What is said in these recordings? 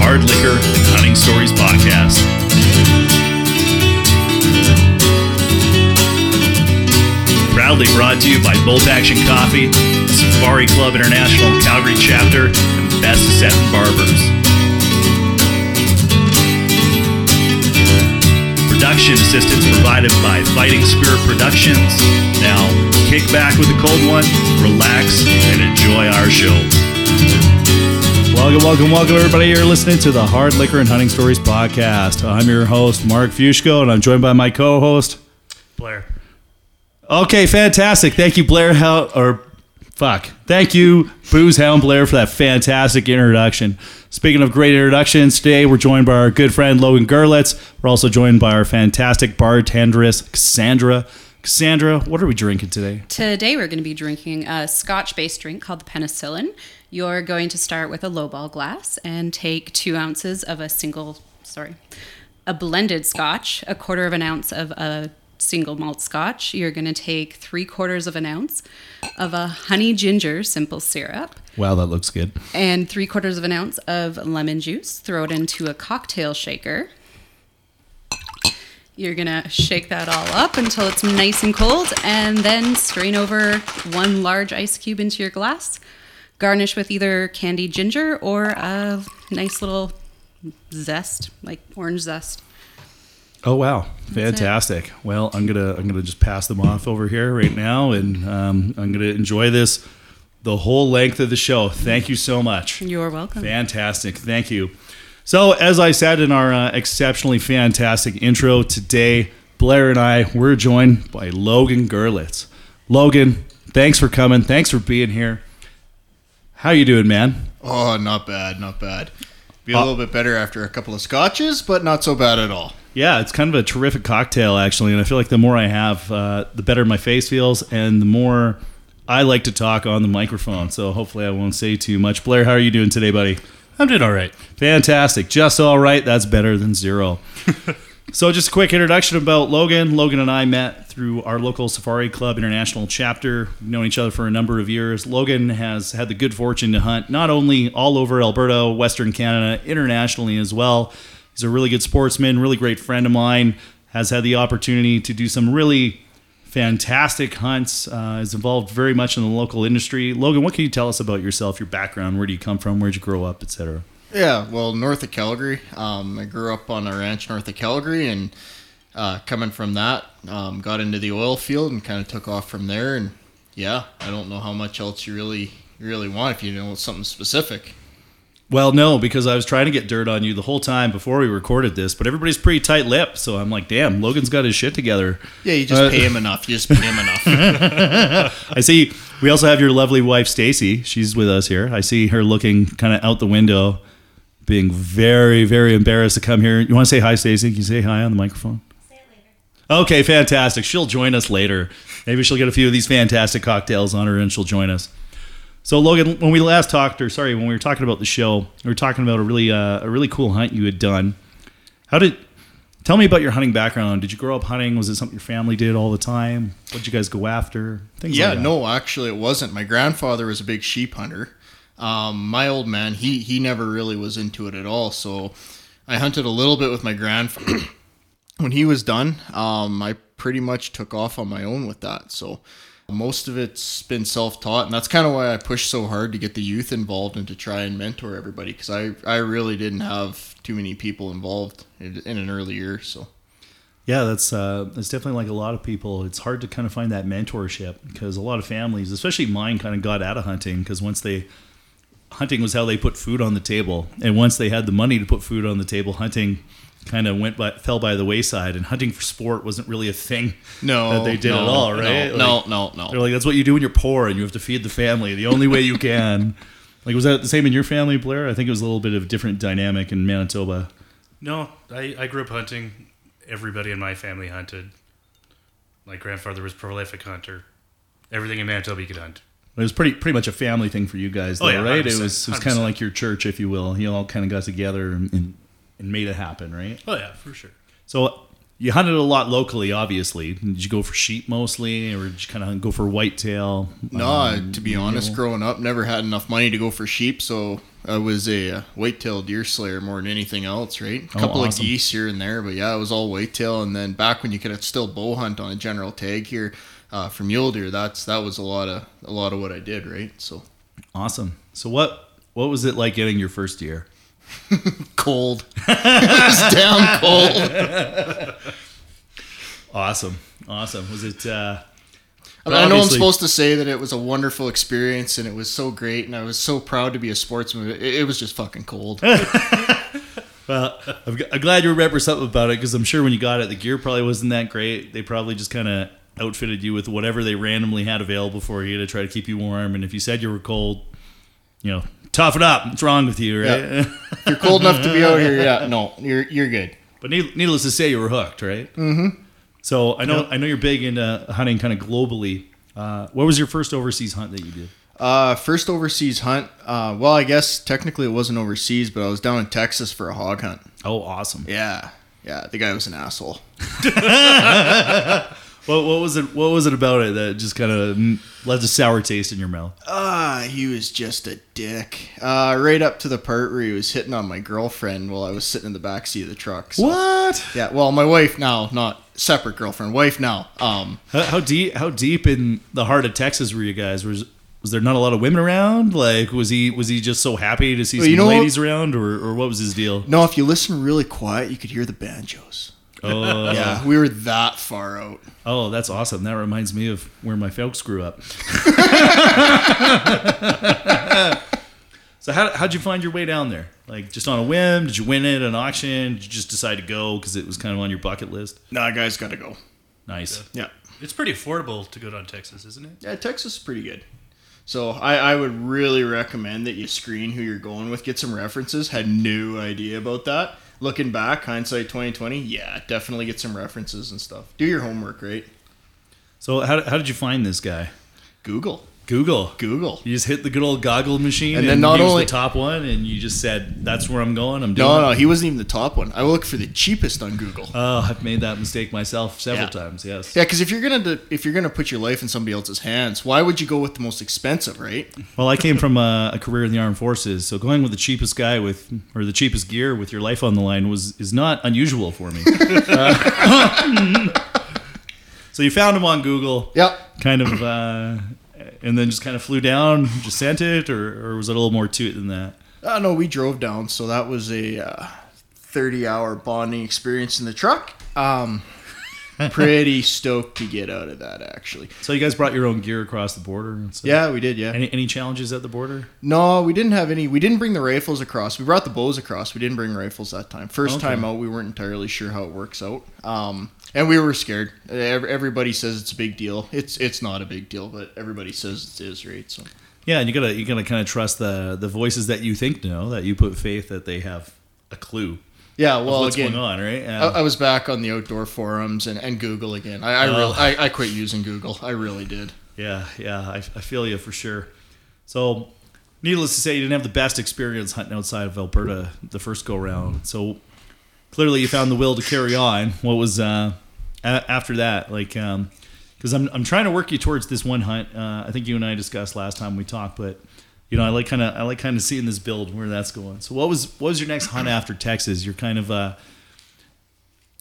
Hard Liquor and Hunting Stories podcast. Proudly brought to you by Bolt Action Coffee, Safari Club International Calgary chapter, and Best Set Barbers. Production assistance provided by Fighting Spirit Productions. Now, kick back with a cold one, relax, and enjoy our show. Welcome, welcome, welcome, everybody. You're listening to the Hard Liquor and Hunting Stories podcast. I'm your host, Mark Fushko, and I'm joined by my co host, Blair. Okay, fantastic. Thank you, Blair. Hel- or fuck. Thank you, Booze Hound Blair, for that fantastic introduction. Speaking of great introductions, today we're joined by our good friend Logan Gerlitz. We're also joined by our fantastic bartenderess, Cassandra. Cassandra, what are we drinking today? Today we're going to be drinking a Scotch-based drink called the Penicillin. You're going to start with a lowball glass and take two ounces of a single, sorry, a blended Scotch, a quarter of an ounce of a single malt Scotch. You're going to take three quarters of an ounce of a honey ginger simple syrup Wow, that looks good. and three quarters of an ounce of lemon juice. Throw it into a cocktail shaker. You're gonna shake that all up until it's nice and cold, and then strain over one large ice cube into your glass. Garnish with either candied ginger or a nice little zest, like orange zest. Oh wow, fantastic! Well, I'm gonna I'm gonna just pass them off over here right now, and um, I'm gonna enjoy this the whole length of the show. Thank you so much. You're welcome. Fantastic, thank you. So, as I said in our uh, exceptionally fantastic intro today, Blair and I we're joined by Logan Gerlitz. Logan, thanks for coming. Thanks for being here. How you doing, man? Oh, not bad, not bad. Be a little bit better after a couple of scotches, but not so bad at all. Yeah, it's kind of a terrific cocktail, actually. And I feel like the more I have, uh, the better my face feels, and the more I like to talk on the microphone. So hopefully, I won't say too much. Blair, how are you doing today, buddy? I'm doing all right. Fantastic. Just all right. That's better than zero. so, just a quick introduction about Logan. Logan and I met through our local Safari Club International chapter. We've known each other for a number of years. Logan has had the good fortune to hunt not only all over Alberta, Western Canada, internationally as well. He's a really good sportsman, really great friend of mine. Has had the opportunity to do some really fantastic hunts. Uh, is involved very much in the local industry. Logan, what can you tell us about yourself, your background, where do you come from, where'd you grow up, etc. Yeah, well, north of Calgary. Um, I grew up on a ranch north of Calgary, and uh, coming from that, um, got into the oil field and kind of took off from there. And yeah, I don't know how much else you really really want if you know something specific. Well, no, because I was trying to get dirt on you the whole time before we recorded this, but everybody's pretty tight lipped. So I'm like, damn, Logan's got his shit together. Yeah, you just Uh, pay him enough. You just pay him enough. I see. We also have your lovely wife, Stacy. She's with us here. I see her looking kind of out the window, being very, very embarrassed to come here. You want to say hi, Stacy? Can you say hi on the microphone? Say it later. Okay, fantastic. She'll join us later. Maybe she'll get a few of these fantastic cocktails on her and she'll join us. So Logan, when we last talked, or sorry, when we were talking about the show, we were talking about a really, uh, a really cool hunt you had done. How did? Tell me about your hunting background. Did you grow up hunting? Was it something your family did all the time? What did you guys go after? Things yeah, like that. no, actually, it wasn't. My grandfather was a big sheep hunter. Um, my old man, he he never really was into it at all. So I hunted a little bit with my grandfather. when he was done, um, I pretty much took off on my own with that. So most of it's been self-taught, and that's kind of why I push so hard to get the youth involved and to try and mentor everybody because I I really didn't have too many people involved in, in an early year. So. Yeah, that's uh, that's definitely like a lot of people. It's hard to kind of find that mentorship because a lot of families, especially mine, kind of got out of hunting because once they hunting was how they put food on the table, and once they had the money to put food on the table, hunting kind of went by fell by the wayside, and hunting for sport wasn't really a thing. No, that they did no, at all, right? No, Like, no, no, They're like that's what you do when you're poor and you have to feed the family the only way you can. like was that the same in your family, Blair? I think it was a little bit of a different dynamic in Manitoba. No, I, I grew up hunting. Everybody in my family hunted. My grandfather was a prolific hunter. Everything in Manitoba you could hunt. It was pretty pretty much a family thing for you guys, though, Oh, yeah, right? It 100%, was it was kind of like your church, if you will. You all kind of got together and, and, and made it happen, right? Oh yeah, for sure. So you hunted a lot locally, obviously. Did you go for sheep mostly, or did you kind of go for whitetail? No, Um, to be honest, growing up, never had enough money to go for sheep, so I was a uh, whitetail deer slayer more than anything else, right? A Oh, couple awesome. of geese here and there, but yeah, it was all whitetail. And then back when you could still bow hunt on a general tag here uh, for mule deer, that's that was a lot of a lot of what I did, right? So Awesome. So what what was it like getting your first deer? cold, it was damn cold. Awesome, awesome. Was it? Uh, I, mean, I know I'm supposed to say that it was a wonderful experience and it was so great, and I was so proud to be a sportsman. It, it was just fucking cold. Well, I'm, I'm glad you remember something about it because I'm sure when you got it, the gear probably wasn't that great. They probably just kind of outfitted you with whatever they randomly had available for you to try to keep you warm. And if you said you were cold, you know, tough it up. What's wrong with you, right? If you're cold enough to be out here, yeah, no, you're you're good. but need, needless to say, you were hooked, right? Mm-hmm. So I know I know you're big into hunting kind of globally. Uh, what was your first overseas hunt that you did? Uh, first overseas hunt. Uh, well, I guess technically it wasn't overseas, but I was down in Texas for a hog hunt. Oh, awesome. Yeah, yeah. The guy was an asshole. What, what was it? What was it about it that just kind of left a sour taste in your mouth? Ah, he was just a dick. Uh, right up to the part where he was hitting on my girlfriend while I was sitting in the back seat of the truck. So, What? Yeah. Well, my wife now, not separate girlfriend, wife now. Um, How, how deep? How deep in the heart of Texas were you guys? Was was there not a lot of women around? Like, was he was he just so happy to see Well, some know what? ladies around, or, or what was his deal? no, if you listen really quiet, you could hear the banjos. Oh, Yeah, we were that far out. oh, that's awesome. That reminds me of where my folks grew up. so how how'd you find your way down there? Like just on a whim? Did you win it at an auction? Did you just decide to go because it was kind of on your bucket list? Nah, guys, gotta go. Nice. Yeah. It's pretty affordable to go down Texas, isn't it? Yeah, Texas is pretty good. So I, I would really recommend that you screen who you're going with, get some references. Had no idea about that. Looking back, hindsight 2020, yeah, definitely get some references and stuff. Do your homework, right? So how, how did you find this guy? Google. Google. Google. You just hit the good old goggle machine, And and, then not only- the top one, and you just said, "That's where I'm going. I'm doing." No, it." no, he wasn't even the top one. I look for the cheapest on Google. Oh, I've made that mistake myself several Yeah. times. Yes. Yeah, because if you're gonna if you're gonna put your life in somebody else's hands, why would you go with the most expensive, right? Well, I came from a, a career in the armed forces, so going with the cheapest guy with or the cheapest gear with your life on the line was is not unusual for me. Uh, so you found him on Google, Yep. kind of, uh, and then just kind of flew down, just sent it, or, or was it a little more to it than that? Uh, no, we drove down, so that was a uh, 30 hour bonding experience in the truck. Um, pretty stoked to get out of that, actually. So you guys brought your own gear across the border. And stuff? Yeah, we did, yeah. Any, any challenges at the border? No, we didn't have any. We didn't bring the rifles across. We brought the bows across. We didn't bring rifles that time. First Okay. time out, we weren't entirely sure how it works out. Um, and we were scared. Everybody says it's a big deal. It's it's not a big deal, but everybody says it is, right? So Yeah, and you gotta you gotta kind of trust the the voices that you think know that you put faith that they have a clue yeah, well, what's again, going on, right? I, Yeah. I was back on the outdoor forums and, and Google again. I I, Oh. real, I I quit using Google. I really did. Yeah, yeah, I, I feel you for sure. So, needless to say, you didn't have the best experience hunting outside of Alberta the first go round. So, clearly, you found the will to carry on. What was uh, a- after that? Like, because I'm I'm trying to work you towards this one hunt. Uh, I think you and I discussed last time we talked, but you know, I like kind of I like kind of seeing this build where that's going. So, what was what was your next hunt after Texas? Your kind of uh,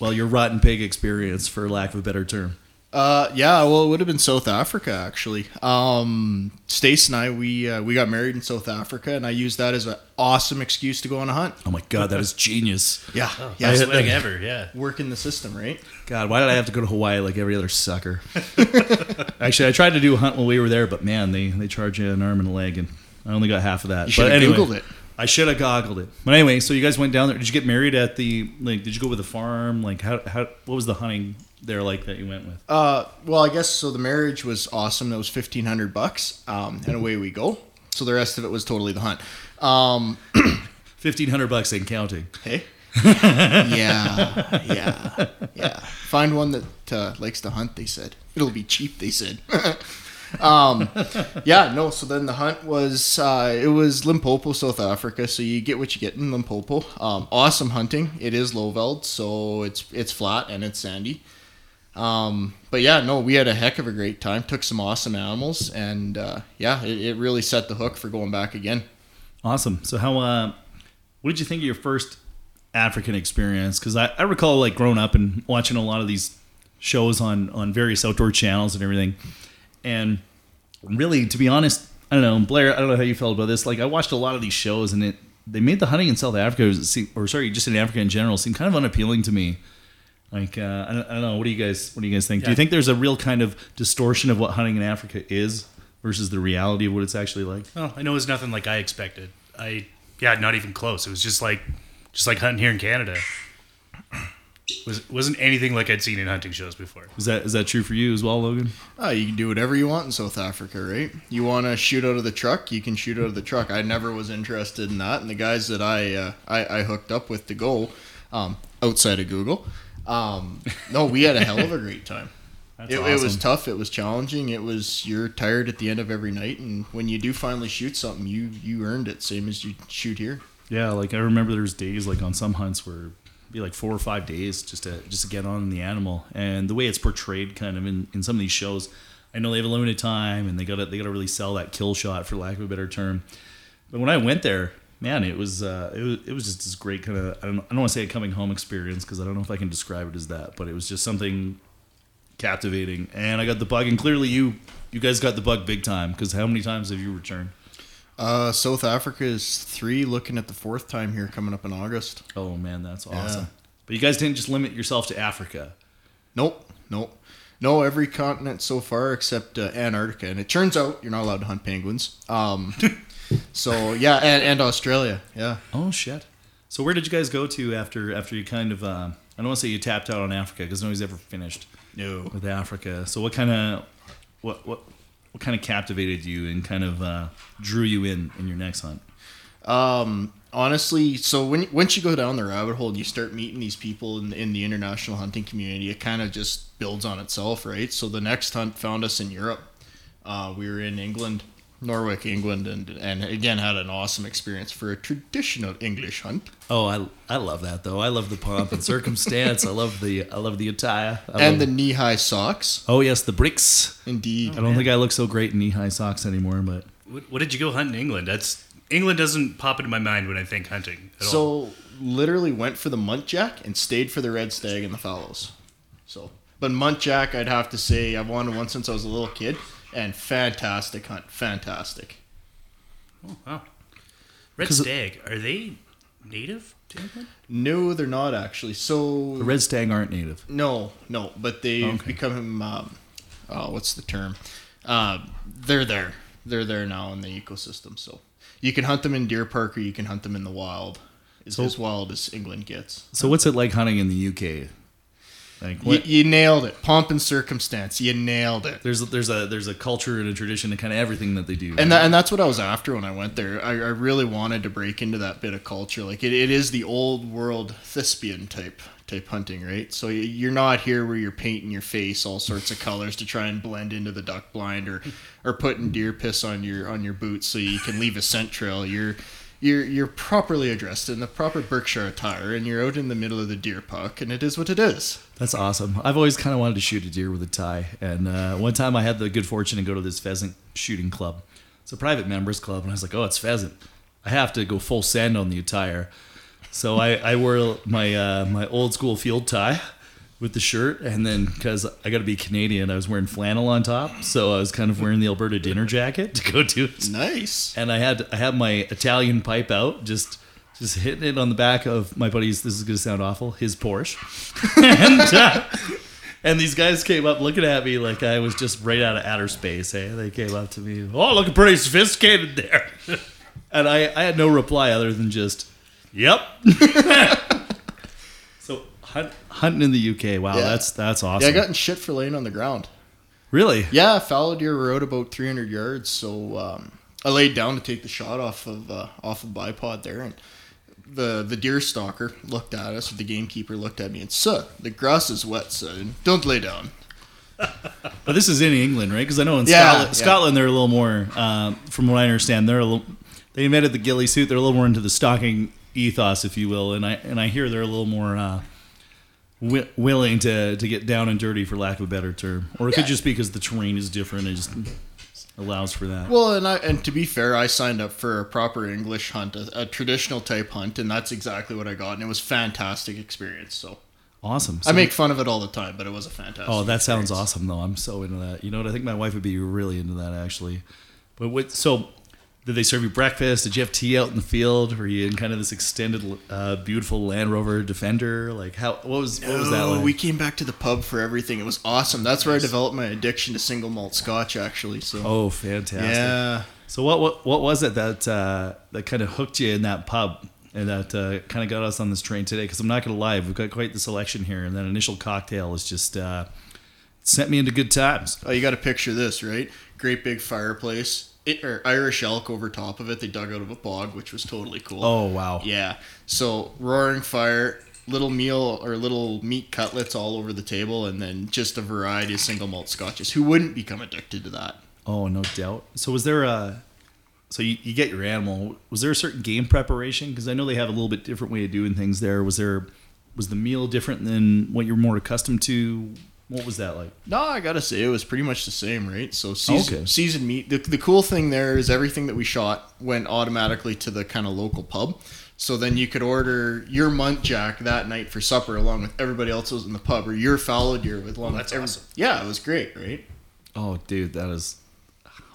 well, your rotten pig experience, for lack of a better term. Uh, yeah, well, it would have been South Africa actually. Um, Stace and I, we uh, we got married in South Africa, and I used that as an awesome excuse to go on a hunt. Oh my god, that is genius. Yeah, Oh, yeah, best I- thing ever, yeah. working the system, right? God, why did I have to go to Hawaii like every other sucker? Actually, I tried to do a hunt while we were there, but man, they they charge you an arm and a leg, and I only got half of that. You should but have anyway, googled it. I should have goggled it. But anyway, so you guys went down there. Did you get married at the like? Did you go with a farm? Like, how how what was the hunting there like that you went with? Uh, well, I guess so. The marriage was awesome. That was fifteen hundred bucks, um, and away we go. So the rest of it was totally the hunt. Um, Fifteen hundred bucks and counting. hey, yeah, yeah, yeah. Find one that uh, likes to hunt. They said it'll be cheap. They said. Um, yeah, no. So then the hunt was uh, it was Limpopo, South Africa. So you get what you get in Limpopo. Um, awesome hunting. It is low veld, so it's it's flat and it's sandy. Um, but yeah, no, we had a heck of a great time. Took some awesome animals, and uh, yeah, it, it really set the hook for going back again. Awesome. So how uh what did you think of your first African experience? Because I, I recall like growing up and watching a lot of these shows on on various outdoor channels and everything. And really, to be honest, I don't know, Blair, I don't know how you felt about this. Like I watched a lot of these shows and it they made the hunting in South Africa seem, or sorry, just in Africa in general seem kind of unappealing to me. Like uh, I, don't, I don't know. What do you guys What do you guys think? Do you think there's a real kind of distortion of what hunting in Africa is versus the reality of what it's actually like? Well, I know it was nothing like I expected. I yeah, not even close. It was just like just like hunting here in Canada. Was wasn't anything like I'd seen in hunting shows before. Is that is that true for you as well, Logan? Uh, you can do whatever you want in South Africa, right? You want to shoot out of the truck, you can shoot out of the truck. I never was interested in that, and the guys that I uh, I, I hooked up with to go um, outside of Google, um, no, we had a hell of a great time. That's It, it was tough. It was challenging. It was you're tired at the end of every night, and when you do finally shoot something, you you earned it, same as you shoot here. Yeah, like I remember there was days like on some hunts where it'd be like four or five days just to just to get on the animal, and the way it's portrayed kind of in, in some of these shows, I know they have a limited time and they got to they got to really sell that kill shot for lack of a better term. But when I went there, man, it was uh, it was it was just this great kind of I don't I don't want to say a coming home experience because I don't know if I can describe it as that, but it was just something captivating, and I got the bug, and clearly you you guys got the bug big time because how many times have you returned? Uh, South Africa is three, looking at the fourth time here coming up in August. Oh man, that's awesome. But you guys didn't just limit yourself to Africa. Nope, nope. No, every continent so far except uh, Antarctica, and it turns out you're not allowed to hunt penguins. Um, so yeah, and, and Australia, yeah. Oh shit! So where did you guys go to after after you kind of uh, I don't want to say you tapped out on Africa because nobody's ever finished No, with Africa. So what kind of what what what kind of captivated you and kind of uh, drew you in in your next hunt? um, honestly, so when once you go down the rabbit hole and you start meeting these people in, in the international hunting community, it kind of just builds on itself, right? So the next hunt found us in Europe. Uh, we were in England, Norwich, England, and and again had an awesome experience for a traditional English hunt. Oh, I, I love that though. I love the pomp and circumstance. I love the I love the attire. I and the knee high socks. oh yes, the bricks. Indeed. I don't oh, think I look so great in knee high socks anymore, but What, what did you go hunt in England? That's England doesn't pop into my mind when I think hunting. At all. So literally went for the muntjac and stayed for the red stag and the fallows. So, but muntjac, I'd have to say I've wanted one since I was a little kid, and fantastic hunt, fantastic. Oh Wow. Red 'Cause it- stag, are they native to England? No, they're not actually. the So red stag aren't native. no, no, but they've Okay. become. Um, oh, what's the term? Uh, they're there. They're there now in the ecosystem. So you can hunt them in deer park or you can hunt them in the wild. It's So- as wild as England gets. So what's it like hunting in the UK? Like You, you nailed it. Pomp and circumstance. You nailed it. there's there's a there's a culture and a tradition and kind of everything that they do. and that, and that's what I was after when I went there. I, I really wanted to break into that bit of culture. Like it, it is the old world thespian type type hunting, right? So you're not here where you're painting your face all sorts of colors to try and blend into the duck blind or or putting deer piss on your on your boots so you can leave a scent trail. You're you're you're properly addressed in the proper Berkshire attire, and you're out in the middle of the deer puck, and it is what it is. That's awesome. I've always kind of wanted to shoot a deer with a tie, and uh, one time I had the good fortune to go to this pheasant shooting club. It's a private members club, and I was like, "Oh, it's pheasant. I have to go full send on the attire." So I, I wore my uh, my old school field tie with the shirt, and then because I got to be Canadian, I was wearing flannel on top, so I was kind of wearing the Alberta dinner jacket to go to it. Nice. and I had I had my Italian pipe out, just just hitting it on the back of my buddy's. This is gonna sound awful. His Porsche, and uh, and these guys came up looking at me like I was just right out of outer space. Hey, they came up to me. Oh, looking pretty sophisticated there, and I I had no reply other than just, yep. So hunt, hunting in the UK. Wow, Yeah. that's that's Yeah, awesome. I got in shit for laying on the ground. really. Yeah, fallow deer were out about 300 yards, so um, I laid down to take the shot off of uh, off of bipod there, and the the deer stalker looked at us. The gamekeeper looked at me and, said, the grass is wet, sir. Don't lay down." But this is in England, right? Because I know in Yeah, Scotland, yeah. Scotland they're a little more. Um, from what I understand, they're a little. They invented the ghillie suit. They're a little more into the stalking ethos, if you will, and I and I hear they're a little more uh, wi- willing to to get down and dirty, for lack of a better term. Or it could Yeah. just be because the terrain is different. It just allows for that. Well, and I and to be fair, I signed up for a proper English hunt, a, a traditional type hunt, and that's exactly what I got, and it was fantastic experience. So awesome. I make fun of it all the time, but it was a fantastic. Oh, that sounds awesome, though. I'm so into that. You know what? I think my wife would be really into that, actually. But what? So, did they serve you breakfast? Did you have tea out in the field? Were you in kind of this extended, uh, beautiful Land Rover Defender? Like, how? What was? What was that No, like? we came back to the pub for everything. It was awesome. That's where I developed my addiction to single malt Scotch, actually. So oh, fantastic! yeah, So, what? What? What was it that uh, that kind of hooked you in that pub? And that uh, kind of got us on this train today. Because I'm not going to lie, we've got quite the selection here, and that initial cocktail is just uh, sent me into good times. oh, you got to picture this, right? Great big fireplace, or Irish elk over top of it. They dug out of a bog, which was totally cool. Oh wow! Yeah. So roaring fire, little meal or little meat cutlets all over the table, and then just a variety of single malt scotches. Who wouldn't become addicted to that? Oh, no doubt. So was there a so you, you get your animal. Was there a certain game preparation? Because I know they have a little bit different way of doing things there. Was there was the meal different than what you're more accustomed to? What was that like? No, I gotta say it was pretty much the same, right? So season, Okay. seasoned meat. The, the cool thing there is everything that we shot went automatically to the kind of local pub. So then you could order your muntjac that night for supper along with everybody else who was in the pub, or your fallow deer with along Oh, that's every- awesome. Yeah, it was great, right? Oh, dude, that is.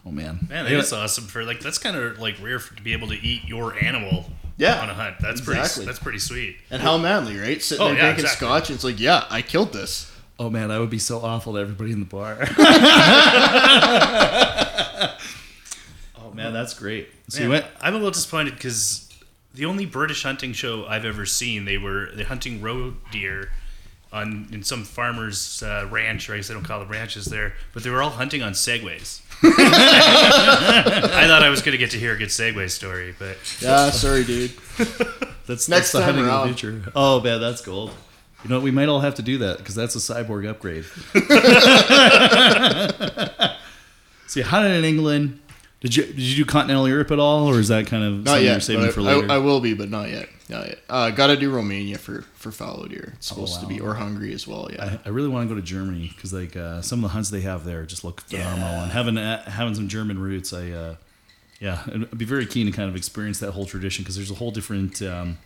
Oh man, Man, Yeah. that's awesome for like that's kind of like rare for, to be able to eat your animal Yeah, on a hunt. That's exactly. pretty that's pretty sweet. And how manly, right? Sitting Oh, there yeah, drinking exactly. scotch, and it's like, yeah, I killed this. Oh man, I would be so awful to everybody in the bar. oh man, that's great. So you went. I'm a little disappointed because the only British hunting show I've ever seen, they were they hunting roe deer on in some farmer's uh, ranch, or I guess they don't call it ranches there, but they were all hunting on segways. I thought I was going to get to hear a good Segway story, but Yeah, sorry, dude. That's Next that's the time hunting of around. the future. Oh man, that's gold. You know? We might all have to do that because that's a cyborg upgrade. so you hunted in England. Did you did you do continental Europe at all, or is that kind of Not something yet. you're saving for I, later? I, I will be, but not yet. Not yet. Uh, Got to do Romania for for fallow deer. It's supposed to wow. be, or Hungary as well. Yeah. I, I really want to go to Germany because like uh, some of the hunts they have there just look phenomenal. And having uh, having some German roots, I uh, yeah, I'd be very keen to kind of experience that whole tradition because there's a whole different um,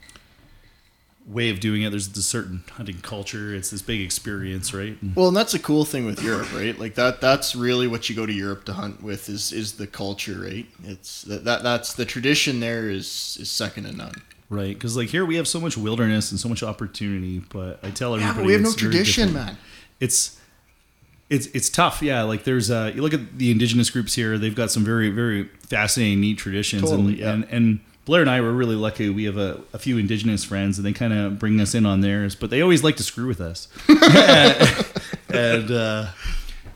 way of doing it. There's a certain hunting culture. It's this big experience, right? And- Well, and that's a cool thing with Europe, right? Like that. That's really what you go to Europe to hunt with is is the culture, right? It's that, that that's the tradition there is is second to none. Right, because like here we have so much wilderness and so much opportunity, but I tell Yeah, everybody but we have no tradition, man. It's it's it's tough, yeah. Like there's uh, you look at the indigenous groups here; they've got some very very fascinating, neat traditions, Totally, and, yeah. and and Blair and I were really lucky. We have a, a few indigenous friends, and they kind of bring us in on theirs, but they always like to screw with us, and uh,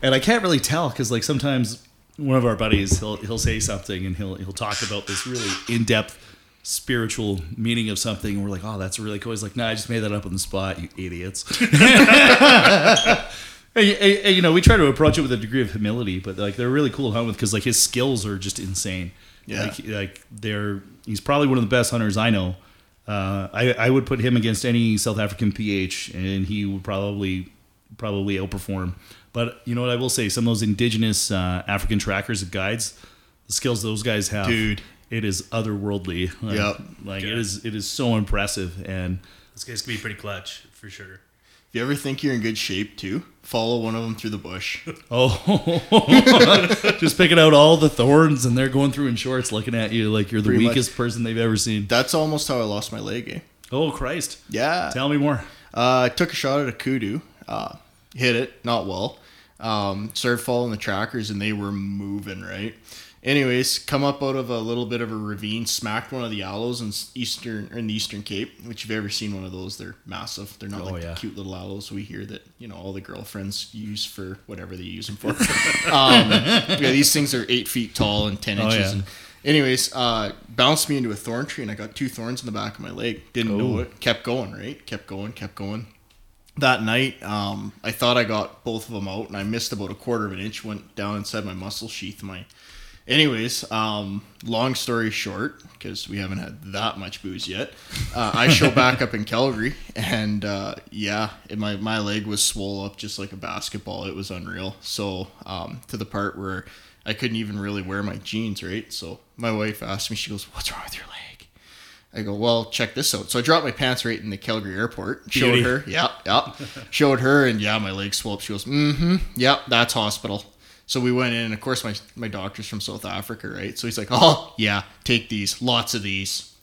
and I can't really tell because like sometimes one of our buddies he'll he'll say something and he'll he'll talk about this really in depth spiritual meaning of something. And we're like, oh, that's really cool. He's like, nah, I just made that up on the spot, you idiots. And, and- and, you know, we try to approach it with a degree of humility, but like they're really cool to hunt with because like his skills are just insane. Yeah. like, like they're he's probably one of the best hunters I know. Uh, I I would put him against any South African PH, and he would probably probably outperform. But you know what I will say, some of those indigenous uh, African trackers and guides, the skills those guys have, Dude. it is otherworldly. Like, Yep. like Yeah. it is it is so impressive and. this guy's gonna be pretty clutch for sure. If you ever think you're in good shape too, follow one of them through the bush. Oh, just picking out all the thorns, and they're going through in shorts, looking at you like you're the Pretty much. weakest person they've ever seen. That's almost how I lost my leg. Eh? Oh Christ! Yeah. Tell me more. Uh, I took a shot at a kudu, uh, hit it, not well. Um, started following the trackers and they were moving, right? Anyways, come up out of a little bit of a ravine, smacked one of the aloes in eastern in the Eastern Cape, which if you've ever seen one of those, they're massive. They're not Oh, like yeah. the cute little aloes we hear that you know all the girlfriends use for whatever they use them for. um, yeah, these things are eight feet tall and ten Oh, inches. yeah. And anyways, uh, bounced me into a thorn tree and I got two thorns in the back of my leg. Didn't know Oh. it. Kept going, right? Kept going, kept going that night, um, I thought I got both of them out, and I missed about a quarter of an inch. Went down inside my muscle sheath. My, anyways, um, long story short, because we haven't had that much booze yet, uh, I show back up in Calgary, and uh, yeah, it, my my leg was swole up just like a basketball. It was unreal. So um, to the part where I couldn't even really wear my jeans. Right. So my wife asked me, she goes, "What's wrong with your leg?" I go, well, check this out. So I dropped my pants right in the Calgary airport. Showed Beauty. her, yeah, yeah. showed her, and yeah, my leg swelled. She goes, mm-hmm, yep, that's hospital. So we went in, and of course, my my doctor's from South Africa, right? So he's like, oh yeah, take these, lots of these.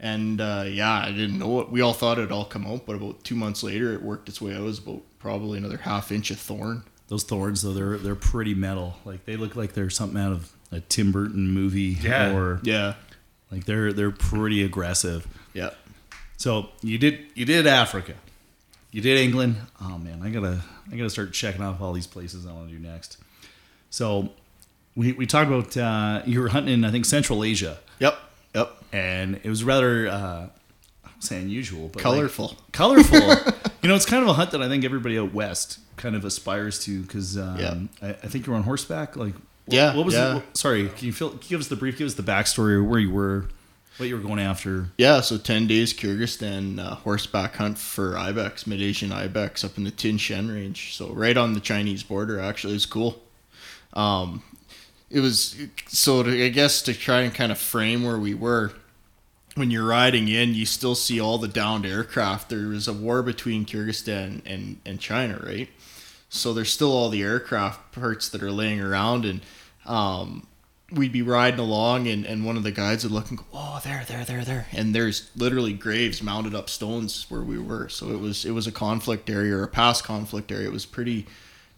And uh, yeah, I didn't know it. We all thought it'd all come out, but about two months later, it worked its way out. It was about probably another half inch of thorn. Those thorns, though, they're they're pretty metal. Like they look like they're something out of a Tim Burton movie, Yeah. or Yeah, like they're they're pretty aggressive. yeah. So you did you did Africa, you did England. Oh man, I gotta I gotta start checking off all these places I want to do next. So we we talked about uh, you were hunting in I think Central Asia, Yep, yep. and it was rather uh, I say unusual, but like, Colorful. colorful. you know, it's kind of a hunt that I think everybody out west kind of aspires to because um, Yeah. I, I think you were on horseback. Like, wh- Yeah, what was? yeah. The, sorry, can you feel, give us the brief? Give us the backstory of where you were, what you were going after. Yeah, so 10 days Kyrgyzstan uh, horseback hunt for ibex, mid Asian ibex up in the Tian Shan range. So right on the Chinese border, actually. It's cool. Um, it was so to, I guess to try and kind of frame where we were. When you're riding in, you still see all the downed aircraft. There was a war between Kyrgyzstan and, and China, right? So there's still all the aircraft parts that are laying around, and um, we'd be riding along, and, and one of the guides would look and go, "Oh, there, there, there, there," and there's literally graves mounted up stones where we were. So it was it was a conflict area or a past conflict area. It was pretty,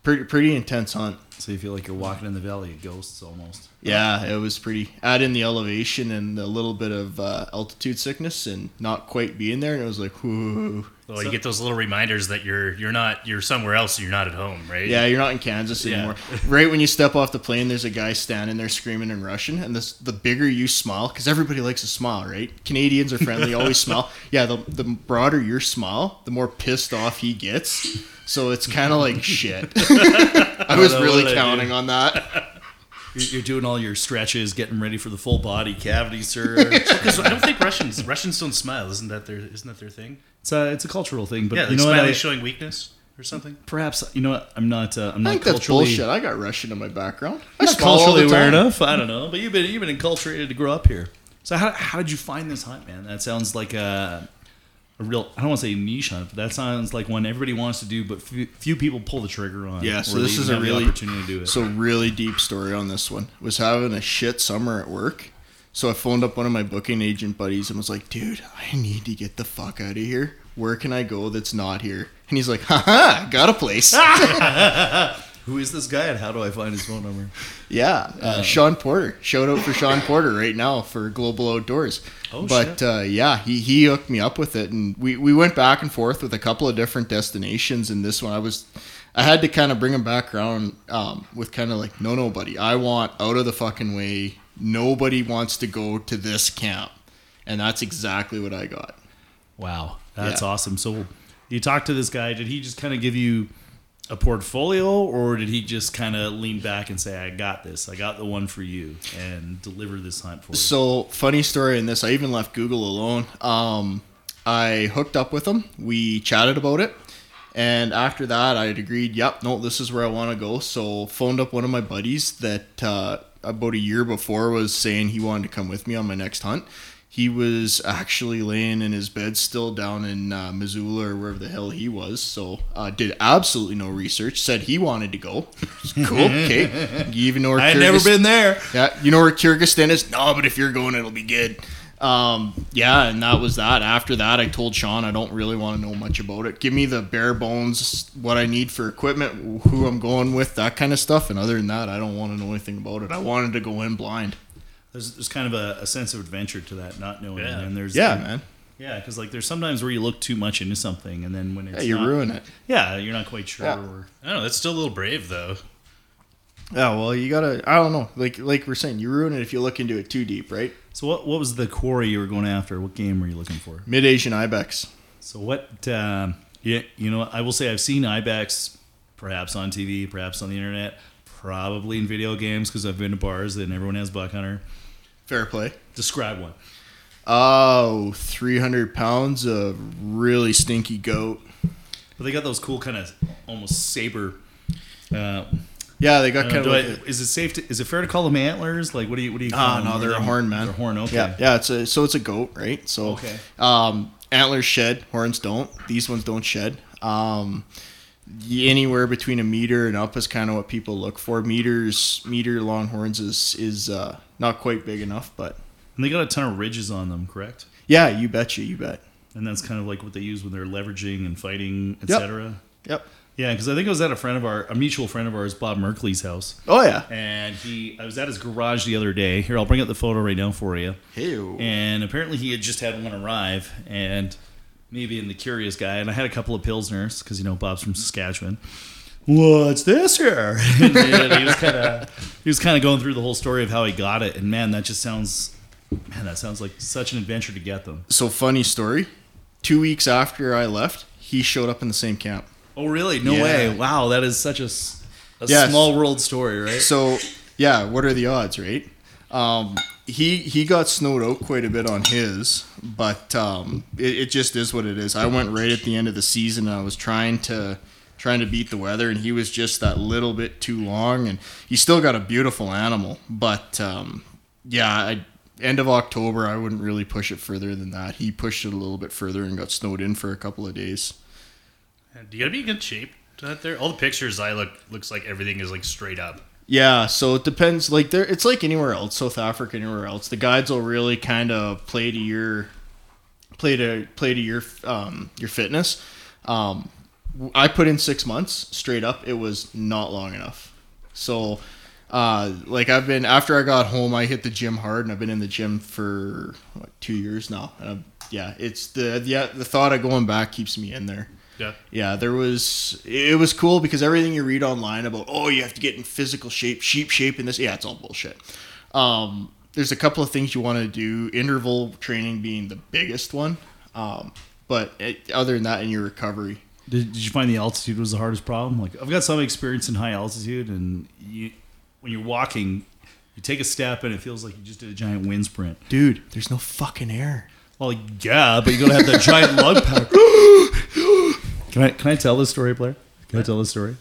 pretty, pretty intense hunt. So you feel like you're walking in the valley of ghosts almost. Yeah, it was pretty. Add in the elevation and a little bit of uh, altitude sickness, and not quite being there, and it was like, whoo. Well, you get those little reminders that you're you're not you're somewhere else. You're not at home, right? Yeah, you're not in Kansas Yeah. anymore. right when you step off the plane, there's a guy standing there screaming in Russian, and this the bigger you smile, because everybody likes a smile, right? Canadians are friendly, always smile. Yeah, the the broader your smile, the more pissed off he gets. So it's kind of like shit. I was really what I do. counting on that. You're, doing all your stretches, getting ready for the full body cavity surge. Because I don't think Russians Russians don't smile. Isn't that their isn't that their thing? it's a it's a cultural thing, but Yeah, you know smiling I, showing weakness or something. perhaps you know what? I'm not. Uh, I'm I not think that's culturally. bullshit. I got Russian in my background. I not smile all culturally aware enough. I don't know, but you've been you've been enculturated to grow up here. So how, how did you find this hunt, man? That sounds like a a real. I don't want to say niche hunt, but that sounds like one everybody wants to do, but few, few people pull the trigger on. Yeah, so this is a really opportunity to do it. So really deep story on this one. Was having a shit summer at work. So I phoned up one of my booking agent buddies and was like, "Dude, I need to get the fuck out of here. Where can I go that's not here?" And he's like, "Haha, got a place." Who is this guy, and how do I find his phone number? yeah, uh, Sean Porter. Shout out for Sean Porter right now for Global Outdoors. Oh, but uh, yeah, he he hooked me up with it, and we we went back and forth with a couple of different destinations. And this one, I was. I had to kind of bring him back around um, with kind of like, no, no, buddy. I want out of the fucking way. Nobody wants to go to this camp, and that's exactly what I got. Wow, that's Yeah. awesome. So you talked to this guy. Did he just kind of give you a portfolio, or did he just kind of lean back and say, "I got this. I got the one for you," and deliver this hunt for you? So funny story in this. I even left Google alone. Um, I hooked up with him. We chatted about it, and after that, I had agreed. Yep, no, this is where I want to go. So phoned up one of my buddies that uh, about a year before was saying he wanted to come with me on my next hunt. He was actually laying in his bed still down in uh, Missoula or wherever the hell he was. So uh, did absolutely no research. Said he wanted to go. cool. Okay. You even know where I had never been there. yeah, you know where Kyrgyzstan is? No, but if you're going, it'll be good. Um, yeah, and that was that. After that, I told Sean I don't really want to know much about it. Give me the bare bones, what I need for equipment, who I'm going with, that kind of stuff. And other than that, I don't want to know anything about it. I wanted to go in blind. There's, there's kind of a, a sense of adventure to that, not knowing. Yeah. And there's Yeah, man. Yeah, because like there's sometimes where you look too much into something, and then when it's Yeah, you not- ruin it. Yeah, you're not quite sure. Yeah. Or, I don't know. That's still a little brave though. Yeah, well, you gotta. I don't know. Like like we're saying, you ruin it if you look into it too deep, right? so what what was the quarry you were going after? What game were you looking for? Mid Asian ibex. So what um, Yeah, you know. I will say I've seen ibex, perhaps on TV, perhaps on the internet, probably in video games because I've been to bars and everyone has buck hunter. Fair play. Describe one. Oh, 300 pounds of really stinky goat. But they got those cool kind of almost saber. Uh, Yeah, they got uh, kind of like a- is it safe to? Is it fair to call them antlers? Like, what do you? What do you? Call Ah, them? no, they're a horn, man. They're horn. Okay. Yeah, yeah. It's a so it's a goat, right? So Okay. um, antlers shed, horns don't. These ones don't shed. Um, anywhere between a meter and up is kind of what people look for. Meters, meter long horns is is uh, not quite big enough, but And they got a ton of ridges on them, correct? yeah, you betcha, you bet. And that's kind of like what they use when they're leveraging and fighting, Yep. etc. Yep. Yeah, because I think I was at a friend of our, a mutual friend of ours, Bob Merkley's house, Oh yeah. and he, I was at his garage the other day. Here, I'll bring up the photo right now for you. Hey. And apparently, he had just had one arrive, and me being the curious guy, and I had a couple of pilsners because you know Bob's from Saskatchewan. What's this here? and he was kind of he was kind of going through the whole story of how he got it, and man, that just sounds man, that sounds like such an adventure to get them. So funny story. Two weeks after I left, he showed up in the same camp. Oh, really? No Yeah. way! Wow, that is such a Yes. small world story, right? So yeah, what are the odds, right? Um, he he got snowed out quite a bit on his, but um, it, it just is what it is. I went right at the end of the season, and I was trying to trying to beat the weather, and he was just that little bit too long, and he still got a beautiful animal, but um, yeah, I, end of October, I wouldn't really push it further than that. He pushed it a little bit further and got snowed in for a couple of days. You gotta be in good shape out there? All the pictures I look looks like everything is like straight up. Yeah, so it depends. Like there, it's like anywhere else, South Africa, anywhere else. The guides will really kind of play to your play to play to your um, your fitness. Um, I put in six months straight up. It was not long enough. So, uh, like I've been after I got home, I hit the gym hard, and I've been in the gym for what, two years now. Yeah, it's the yeah the thought of going back keeps me in there Yeah. yeah there was it was cool because everything you read online about oh you have to get in physical shape sheep shape and this yeah it's all bullshit um, there's a couple of things you want to do interval training being the biggest one um, but it, other than that in your recovery Did, did you find the altitude was the hardest problem? Like I've got some experience in high altitude, and you, when you're walking, you take a step and it feels like you just did a giant wind sprint. dude there's no fucking air Well, yeah, but you're gonna have that giant lug pack. Can I can I tell this story, Blair? Can I tell this story?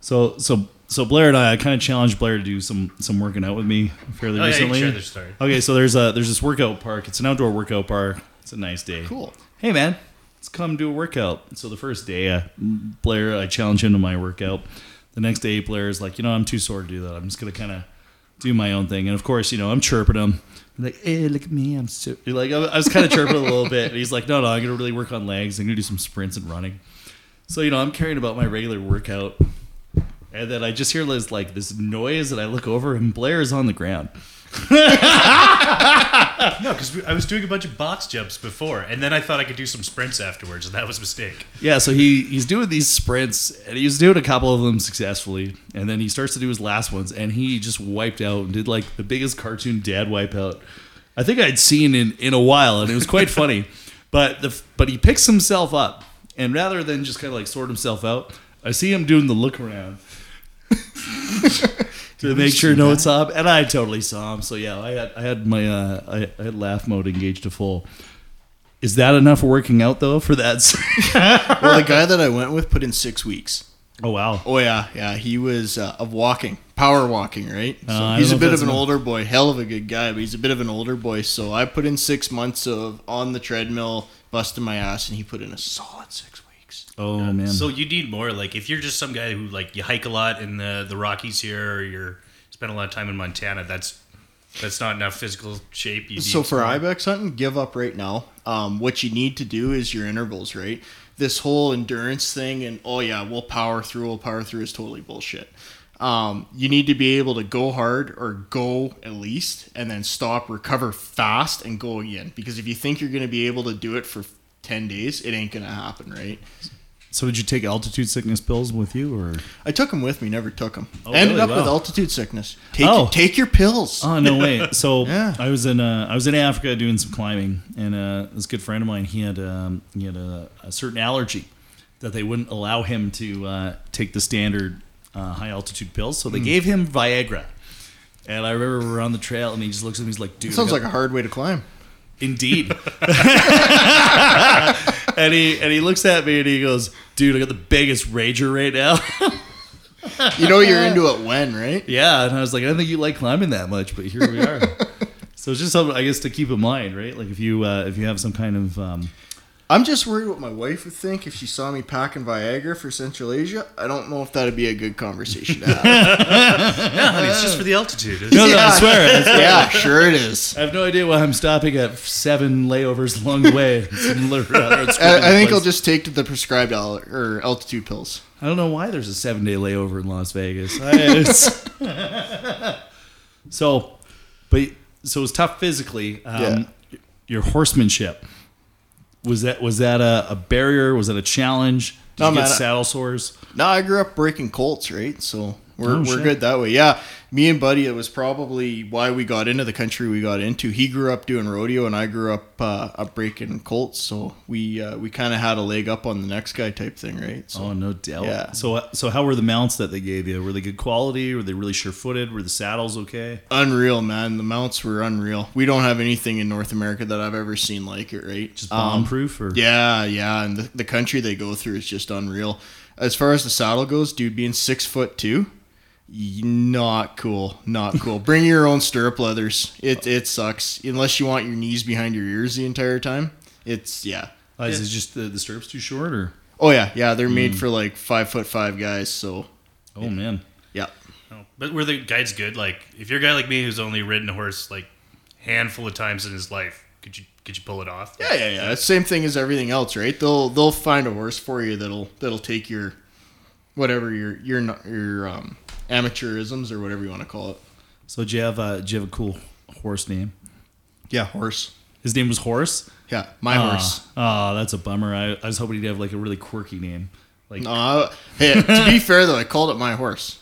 So so so Blair and I, I kind of challenged Blair to do some some working out with me fairly Oh, yeah, you recently. this story. Okay, so there's a there's this workout park. It's an outdoor workout park. It's a nice day. cool Hey man, let's come do a workout. So the first day, uh, Blair, I challenge him to my workout. The next day, Blair is like, you know, I'm too sore to do that. I'm just gonna kind of do my own thing. And of course, you know, I'm chirping him. I'm like, hey, look at me, I'm so like I I was kind of chirping a little bit. And he's like, no, no, I'm gonna really work on legs. I'm gonna do some sprints and running. So you know, I'm caring about my regular workout. And then I just hear this like this noise, and I look over, and Blair is on the ground. No, because I was doing a bunch of box jumps before, and then I thought I could do some sprints afterwards, and that was a mistake. Yeah, so he he's doing these sprints, and he's doing a couple of them successfully, and then he starts to do his last ones, and he just wiped out and did like the biggest cartoon dad wipeout I think I'd seen in in a while, and it was quite funny. But the but he picks himself up, and rather than just kind of like sort himself out, I see him doing the look around. to make sure no one's up, and I totally saw him. So yeah, I had I had my uh, I, I had laugh mode engaged to full. Is that enough working out though? For that? well the guy that i went with put in six weeks oh wow! Oh yeah, yeah. He was uh, of walking, power walking, right? So Uh, he's a bit of an enough. older boy, hell of a good guy, but he's a bit of an older boy. So I put in six months of on the treadmill, busting my ass, and he put in a solid six weeks. Oh man! So you need more. Like if you're just some guy who like you hike a lot in the the Rockies here, or you're spend a lot of time in Montana, that's that's not enough physical shape. You need So for more. ibex hunting, give up right now. Um, what you need to do is your intervals, right? This whole endurance thing and oh yeah, we'll power through, we'll power through is totally bullshit. Um, you need to be able to go hard or go at least, and then stop, recover fast, and go again. Because if you think you're going to be able to do it for ten days, it ain't going to happen, right? So did you take altitude sickness pills with you, or? I took them with me, never took them. Oh, Ended really? up with altitude sickness. Take Oh. take your pills. Oh no way! So Yeah. I was in uh, I was in Africa doing some climbing, and uh, this good friend of mine he had um, he had a, a certain allergy that they wouldn't allow him to uh, take the standard uh, high altitude pills, so they gave him Viagra. And I remember we're on the trail, and he just looks at me. He's like, "Dude, Sounds I like a hard way to climb. Indeed. and he and he looks at me and he goes, "Dude, I got the biggest rager right now." You know you're into it when, right? yeah, and I was like, "I don't think you like climbing that much, but here we are." so it's just something I guess to keep in mind, right? Like if you uh, if you have some kind of um, I'm just worried what my wife would think if she saw me packing Viagra for Central Asia. I don't know if that'd be a good conversation to have. Yeah, honey, it's just for the altitude. It's- no, no, I swear, I swear. yeah, sure it is. I have no idea why I'm stopping at seven layovers along the way. Similar, it's I, I think. I'll just take the prescribed al- or altitude pills. I don't know why there's a seven day layover in Las Vegas. I- it's- so, but so it was tough physically. Um, Yeah. Your horsemanship was that was that a, a barrier? Was that a challenge? Did No, you get man, I- saddle sores? No, I grew up breaking colts, right? So we're, Oh, we're shit. good that way. Yeah, me and Buddy, it was probably why we got into the country we got into. He grew up doing rodeo, and I grew up uh, up breaking colts. So we uh, we kind of had a leg up on the next guy type thing, right? So Oh no doubt. Yeah. So uh, so how were the mounts that they gave you? Were they good quality? Were they really sure footed? Were the saddles okay? unreal, man. The mounts were unreal. We don't have anything in North America that I've ever seen like it, right? Just Um, bomb proof or Yeah, yeah, and the, the country they go through is just unreal. As far as the saddle goes, dude, being six foot two, not cool, not cool. Bring your own stirrup leathers. It it sucks unless you want your knees behind your ears the entire time. It's yeah. Uh, is it just the, the stirrups too short or? Oh yeah, yeah. They're made for like five foot five guys. So Oh man. yeah, No. But were the guides good? Like, if you're a guy like me who's only ridden a horse like handful of times in his life, could you could you pull it off? yeah, yeah, yeah. It's same thing as everything else, right? They'll they'll find a horse for you that'll that'll take your whatever your your your um, amateurisms or whatever you want to call it. So do you have a do you have a cool horse name? Yeah, horse. His name was Horse. Yeah, my Ah, horse. Oh, that's a bummer. I, I was hoping he'd have like a really quirky name. Like No, hey, to be fair though, I called it my horse.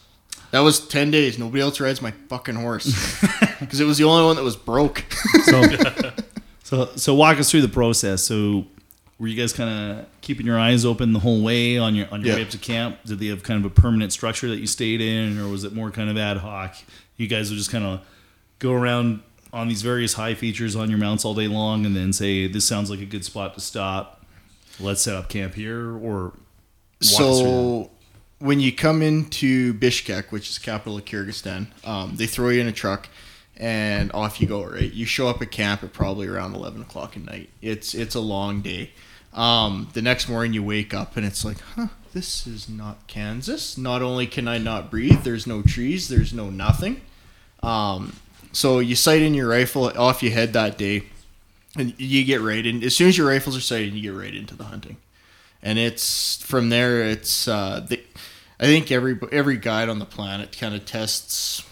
That was ten days. Nobody else rides my fucking horse because it was the only one that was broke. so, so so walk us through the process. So were you guys kind of keeping your eyes open the whole way on your on your Yeah. way up to camp? Did they have kind of a permanent structure that you stayed in, or was it more kind of ad hoc? You guys would just kind of go around on these various high features on your mounts all day long, and then say, "This sounds like a good spot to stop. Let's set up camp here." Or walk us through that. so when you come into Bishkek, which is the capital of Kyrgyzstan, um, they throw you in a truck and off you go. Right, you show up at camp at probably around eleven o'clock at night. It's it's a long day. Um, the next morning you wake up and it's like, huh, this is not Kansas. Not only can I not breathe, there's no trees, there's no nothing. Um, so you sight in your rifle, off you head that day, and you get right in. As soon as your rifles are sighted, you get right into the hunting and it's from there. It's uh, the, I think every every guide on the planet kind of tests,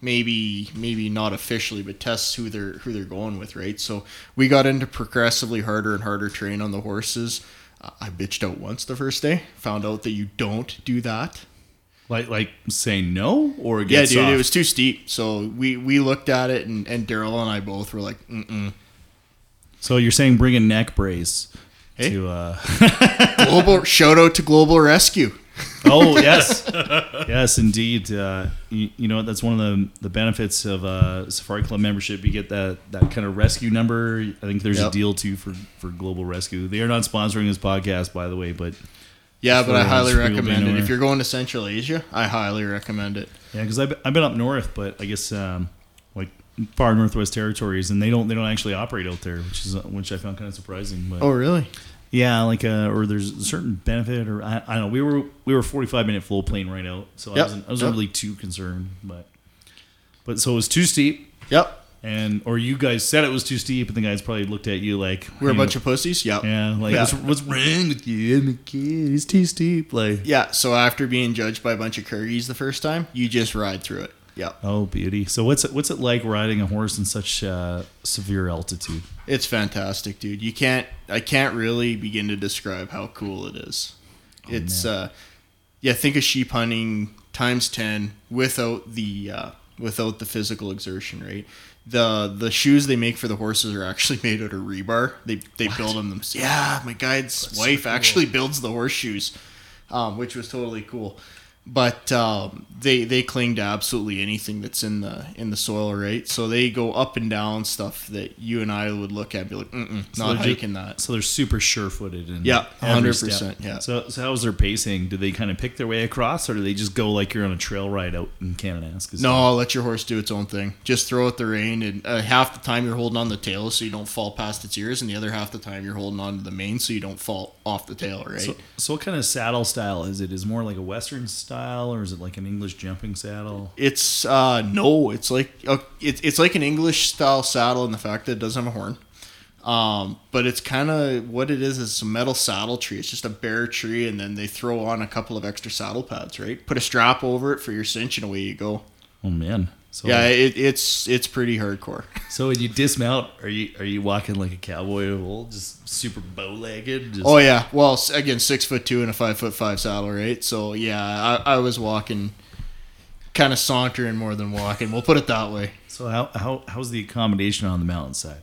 maybe maybe not officially, but tests who they're who they're going with, right? So we got into progressively harder and harder terrain on the horses. Uh, I bitched out once the first day. Found out that you don't do that. like like say no or Yeah, dude, soft? it was too steep. So we we looked at it, and and Daryl and I both were like, mm So you're saying bring a neck brace Hey. to uh global shout out to Global Rescue. Oh yes, yes indeed. Uh, you, you know? That's one of the the benefits of uh, Safari Club membership. You get that that kind of rescue number. I think there's a deal too for for Global Rescue. They are not sponsoring this podcast, by the way, but Yeah, but I highly real, it's real recommend it. If you're going to Central Asia, I highly recommend it. yeah, because I've, I've been up north, but I guess um, like far Northwest Territories, and they don't they don't actually operate out there, which is which I found kind of surprising. But Oh, really? Yeah, like uh, or there's a certain benefit, or I, I don't know. We were we were 45 minute flow plane right out, so I wasn't I wasn't yep. really too concerned, but but so it was too steep. Yep. and or you guys said it was too steep, and the guys probably looked at you like We're a you bunch know, of pussies. Yep. yeah, like Yeah. What's, what's wrong with you? I'm a kid. It's too steep. Like Yeah. So after being judged by a bunch of Kyrgyz the first time, you just ride through it. Yep. oh beauty. So what's it what's it like riding a horse in such uh, severe altitude? It's fantastic, dude. You can't. I can't really begin to describe how cool it is. it's uh, yeah. Think of sheep hunting times ten without the uh, without the physical exertion, right? the the shoes they make for the horses are actually made out of rebar. They they build them themselves. Yeah, my guide's wife actually builds the horseshoes, um, which was totally cool. But um, they they cling to absolutely anything that's in the in the soil, right? So they go up and down stuff that you and I would look at and be like, Mm-mm, So not they're that. So they're super sure-footed and Yeah, every 100%, yeah. So, so how's their pacing? Do they kind of pick their way across, or do they just go like you're on a trail ride out in Kananaskis? No, I'll let your horse do its own thing. Just throw it the rein, and uh, half the time you're holding on the tail so you don't fall past its ears, and the other half the time you're holding on to the mane so you don't fall off the tail, right? So, so what kind of saddle style is it? Is more like a Western style, or is it like an English jumping saddle? it's uh no, it's like uh, it's it's like an English style saddle in the fact that it doesn't have a horn. Um, but it's kind of what it is. Is a metal saddle tree. It's just a bare tree, and then they throw on a couple of extra saddle pads, right? Put a strap over it for your cinch, and away you go. Oh man. So, Yeah, it, it's it's pretty hardcore. So when you dismount, are you are you walking like a cowboy of old, just super bow legged? Just, Oh yeah. Well, again, six foot two and a five foot five saddle, right? So yeah, I, I was walking, kind of sauntering more than walking. We'll put it that way. So how, how how's the accommodation on the mountainside?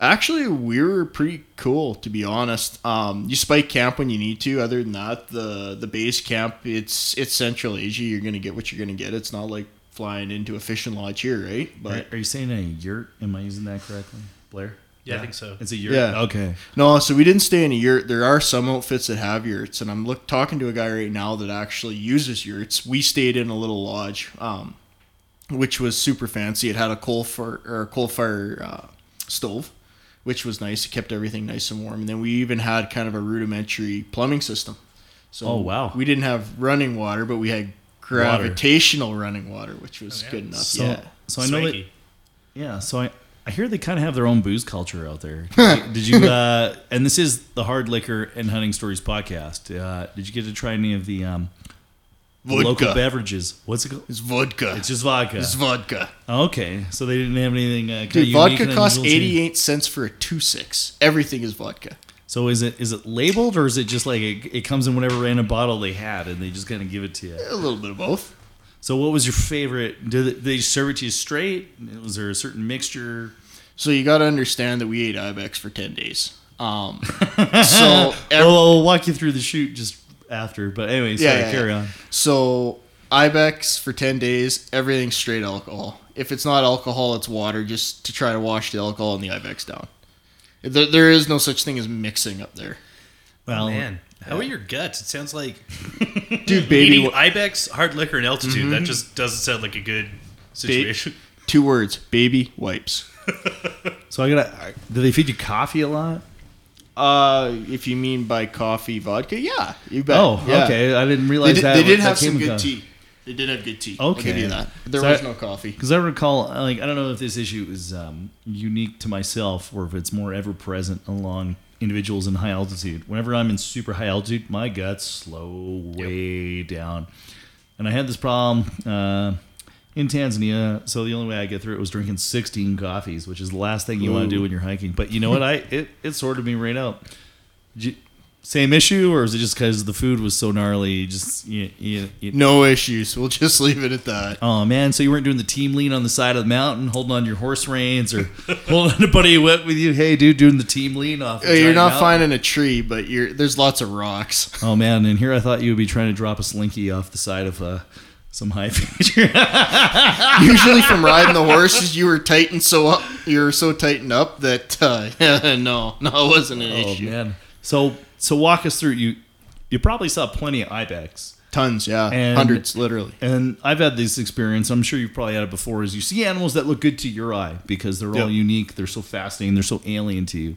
Actually, we were pretty cool, to be honest. Um, you spike camp when you need to. Other than that, the the base camp it's it's Central Asia. You're gonna get what you're gonna get. It's not like flying into a fishing lodge here, right? But are you saying a yurt? Am I using that correctly, Blair? Yeah, I think so. It's a yurt. Yeah. Okay. No, so we didn't stay in a yurt. There are some outfits that have yurts, and I'm look talking to a guy right now that actually uses yurts. We stayed in a little lodge, um, which was super fancy. It had a coal fire or a coal fire uh, stove, which was nice. It kept everything nice and warm. And then we even had kind of a rudimentary plumbing system. So Oh, wow. we didn't have running water, but we had gravitational running water, which was Oh, yeah. good enough. So yeah. so I know that. Yeah. So I. I hear they kind of have their own booze culture out there. Did you, did you uh, and this is the Hard Liquor and Hunting Stories podcast. Uh, did you get to try any of the um, local beverages? What's it called? It's vodka. It's just vodka. It's vodka. Okay, so they didn't have anything. Uh, Dude, vodka and costs 88 cents for a 2-6. Everything is vodka. So is it is it labeled or is it just like it, it comes in whatever random bottle they had and they just kind of give it to you? A little bit of both. So what was your favorite? Did they, serve it to you straight? Was there a certain mixture? So you got to understand that we ate ibex for 10 days. Um, so ev- Well, I'll walk you through the shoot just after. But anyway, sorry, Yeah, yeah, carry on. so ibex for 10 days, everything's straight alcohol. If it's not alcohol, it's water just to try to wash the alcohol and the ibex down. There, there is no such thing as mixing up there. Well, Man, how are your guts? It sounds like Dude, baby, eating ibex, hard liquor, and altitude. That just doesn't sound like a good situation. two words, baby wipes. so I gotta. Do they feed you coffee a lot? Uh, if you mean by coffee vodka, yeah, you bet. Oh, Yeah. okay. I didn't They realize did, that. they did that have came some with good coffee. tea. They did have good tea. I'll give Okay. you that. There So was I- no coffee. Because I recall, like, I don't know if this issue is um, unique to myself or if it's more ever present along individuals in high altitude. Whenever I'm in super high altitude, my guts slow way down. And I had this problem uh, in Tanzania. So the only way I get through it was drinking 16 coffees, which is the last thing you want to do when you're hiking. But you know what? I it, it sorted me right out. You- same issue, or is it just because the food was so gnarly? Just you, you, you, No issues. We'll just leave it at that. Oh man, so you weren't doing the team lean on the side of the mountain, holding on to your horse reins, or holding on to buddy went with you. Hey, dude, doing the team lean off. the You're not mountain. finding a tree, but you're there's lots of rocks. Oh man, and here I thought you would be trying to drop a slinky off the side of uh, some high feature. Usually from riding the horses, you were tightened so up, you were so tightened up that uh, no, no, it wasn't an oh issue. man, so so walk us through. You you probably saw plenty of ibex. Tons, yeah, And- hundreds, literally. And I've had this experience. I'm sure you've probably had it before. Is you see animals that look good to your eye because they're all unique. They're so fascinating. They're so alien to you.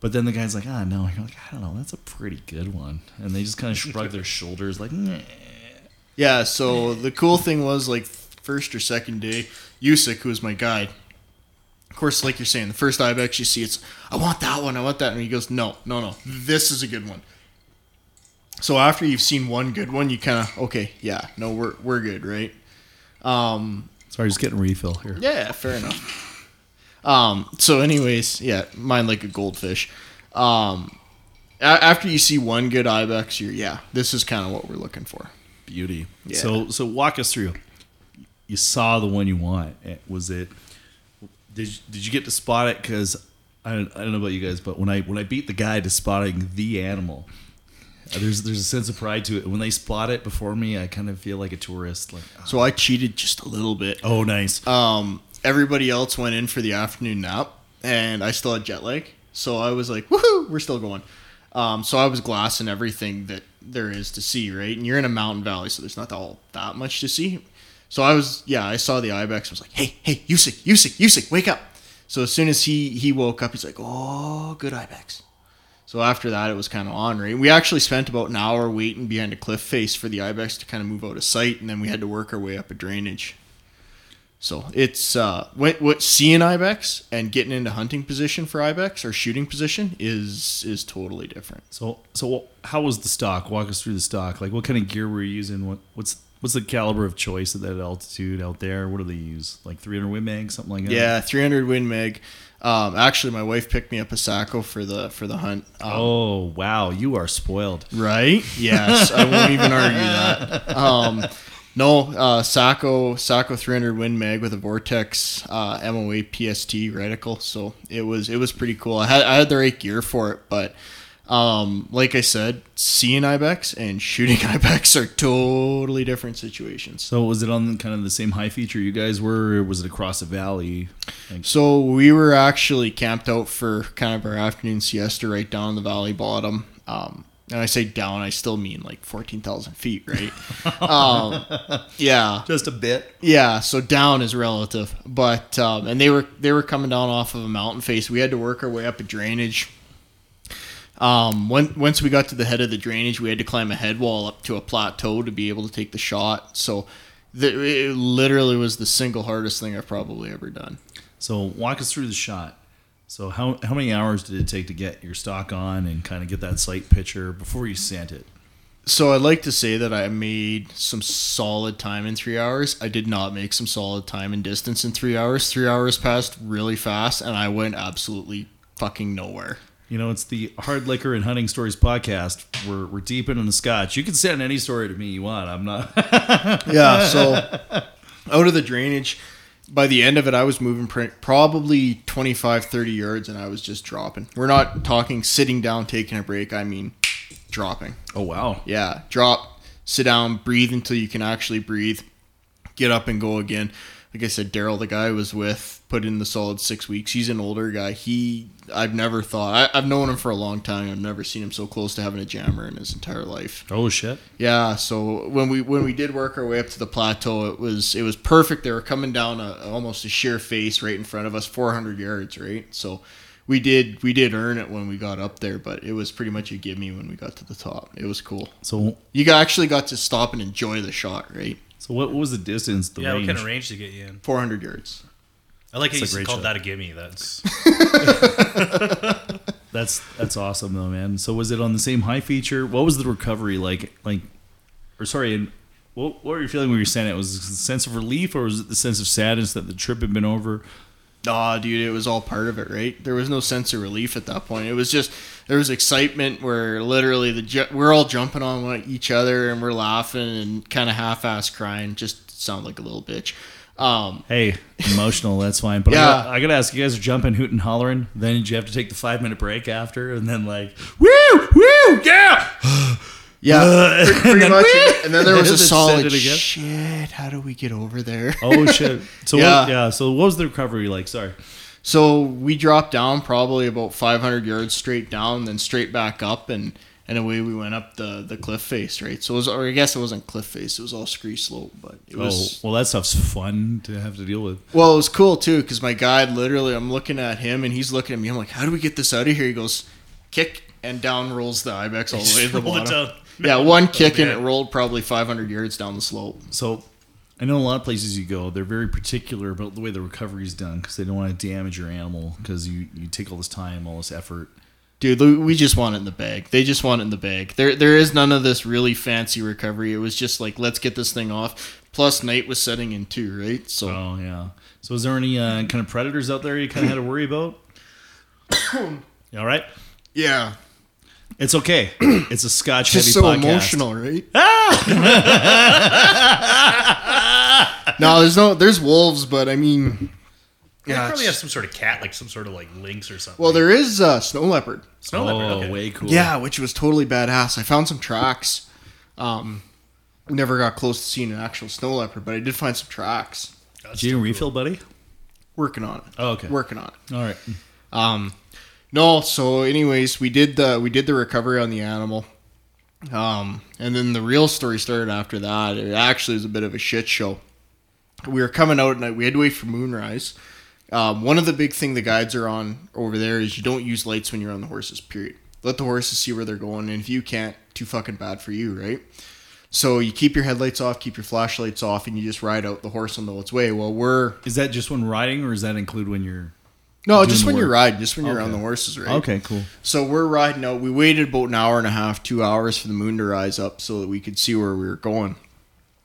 But then the guy's like, ah, no. You're like, I don't know. That's a pretty good one. And they just kind of shrug their shoulders, like, "Meh." Yeah. So the cool thing was like first or second day, Yusik, who was my guide. Of course, like you're saying, the first ibex you see, it's I want that one, I want that, and he goes, no, no, no, this is a good one. So after you've seen one good one, you kind of okay, yeah, no, we're we're good, right? Um, Sorry, just getting refill here. Yeah, fair enough. Um, so, anyways, yeah, mine like a goldfish. Um, a- after you see one good ibex, you're yeah, this is kind of what we're looking for. Beauty. Yeah. So so walk us through. You saw the one you want. Was it Did you, did you get to spot it? Because I don't, I don't know about you guys, but when I when I beat the guy to spotting the animal, uh, there's there's a sense of pride to it. When they spot it before me, I kind of feel like a tourist. Like, So I cheated just a little bit. oh, nice. Um, everybody else went in for the afternoon nap, and I still had jet lag. So I was like, "Woohoo, we're still going." Um, so I was glassing everything that there is to see, right? And you're in a mountain valley, so there's not all that much to see. So I was, yeah, I saw the ibex. I was like, "Hey, hey, Usyk, Usyk, Usyk, wake up!" So as soon as he he woke up, he's like, "Oh, good ibex." So after that, it was kind of on. We actually spent about an hour waiting behind a cliff face for the ibex to kind of move out of sight, and then we had to work our way up a drainage. So it's uh, what what seeing ibex and getting into hunting position for ibex or shooting position is is totally different. So so how was the stock? Walk us through the stock. Like, what kind of gear were you using? What what's what's the caliber of choice at that altitude out there? What do they use? Like 300 Win Mag, something like that. Yeah, 300 Win Mag. Um, actually, my wife picked me up a Sako for the for the hunt. Um, Oh wow, you are spoiled. Right? Yes, I won't even argue that. Um, no, uh, Sako Sako 300 Win Mag with a Vortex uh, MOA PST reticle. So it was it was pretty cool. I had I had the right gear for it, but um, like I said, seeing ibex and shooting ibex are totally different situations. So was it on kind of the same high feature you guys were, or was it across the valley? Like, So we were actually camped out for kind of our afternoon siesta right down the valley bottom. Um, and I say down, I still mean like fourteen thousand feet, right? um, yeah, just a bit. yeah. So down is relative, but um, and they were they were coming down off of a mountain face. We had to work our way up a drainage. Um, when, once we got to the head of the drainage, we had to climb a head wall up to a plateau to be able to take the shot. So the, it literally was the single hardest thing I've probably ever done. So walk us through the shot. So how how many hours did it take to get your stock on and kind of get that sight picture before you sent it? So I'd like to say that I made some solid time in three hours. I did not make some solid time and distance in three hours. Three hours passed really fast, and I went absolutely fucking nowhere. You know, it's the Hard Liquor and Hunting Stories podcast. We're we're deep into the scotch. You can send any story to me you want. I'm not. Yeah, so out of the drainage, by the end of it, I was moving pr- probably 25, 30 yards, and I was just dropping. We're not talking sitting down, taking a break. I mean, dropping. oh wow. Yeah, drop, sit down, breathe until you can actually breathe, get up and go again. Like I said, Daryl, the guy I was with, put in the solid six weeks. He's an older guy. He, I've never thought, I, I've known him for a long time. I've never seen him so close to having a jammer in his entire life. Oh shit. Yeah, so when we when we did work our way up to the plateau, it was it was perfect. They were coming down a, almost a sheer face right in front of us, 400 yards, right? So we did we did earn it when we got up there, but it was pretty much a gimme when we got to the top. It was cool. So You actually got to stop and enjoy the shot, right? So what, what was the distance? The yeah, range? what kind of range to get you in? 400 yards. I like how It's you called shot. that a gimme. That's That's that's awesome though, man. So was it on the same high feature? What was the recovery like? Like, or sorry, and what, what were you feeling when you were saying it? Was it a sense of relief, or was it the sense of sadness that the trip had been over? Nah, dude, it was all part of it, right? There was no sense of relief at that point. It was just there was excitement where literally the ju- we're all jumping on each other and we're laughing and kind of half-ass crying. Just sound like a little bitch. Um, Hey, emotional, that's fine. But I, Yeah. gotta, I gotta ask, you guys are jumping, hooting, hollering. Then did you have to take the five minute break after, and then like, woo, woo, yeah. Yeah, pretty, pretty and then- much. And then there was a solid shit. How do we get over there? Oh shit. So Yeah. what, yeah. So what was the recovery like? Sorry. So we dropped down probably about 500 yards straight down, then straight back up, and and away we went up the the cliff face, right? So it was, or I guess it wasn't cliff face; it was all scree slope, but it oh, was. oh well, that stuff's fun to have to deal with. Well, it was cool too because my guide literally, I'm looking at him and he's looking at me. I'm like, how do we get this out of here? He goes, kick, and down rolls the ibex all the way to the bottom. Yeah, one kick and it rolled probably 500 yards down the slope. So I know a lot of places you go, they're very particular about the way the recovery is done because they don't want to damage your animal because you, you take all this time, all this effort. Dude, we just want it in the bag. They just want it in the bag. There, there is none of this really fancy recovery. It was just like, let's get this thing off. Plus, night was setting in too, right? So, Oh yeah. So is there any uh, kind of predators out there you kind of had to worry about? All right? yeah, It's okay. It's a Scotch heavy just so podcast. emotional, right? no, there's no, there's wolves, but I mean, They Yeah, probably it's- have some sort of cat, like some sort of like lynx or something. Well, there is uh, snow leopard. snow oh, leopard. Okay. way cool. Yeah, which was totally badass. I found some tracks. Um, never got close to seeing an actual snow leopard, but I did find some tracks. That's Did you still refill, buddy? Working on it. Oh, okay. Working on it. All right. Um, no. So, anyways, we did the we did the recovery on the animal. Um, and then the real story started after that. It actually was a bit of a shit show. We were coming out night. We had to wait for moonrise. Um, one of the big thing the guides are on over there is you don't use lights when you're on the horses. Period. Let the horses see where they're going, and if you can't, too fucking bad for you, right? So you keep your headlights off, keep your flashlights off, and you just ride out. The horse will know its way. Well, we're Is that just when riding, or does that include when you're? No, just the when you're riding, just when you're on the horses, right? Okay, cool. So we're riding out. We waited about an hour and a half, two hours for the moon to rise up so that we could see where we were going.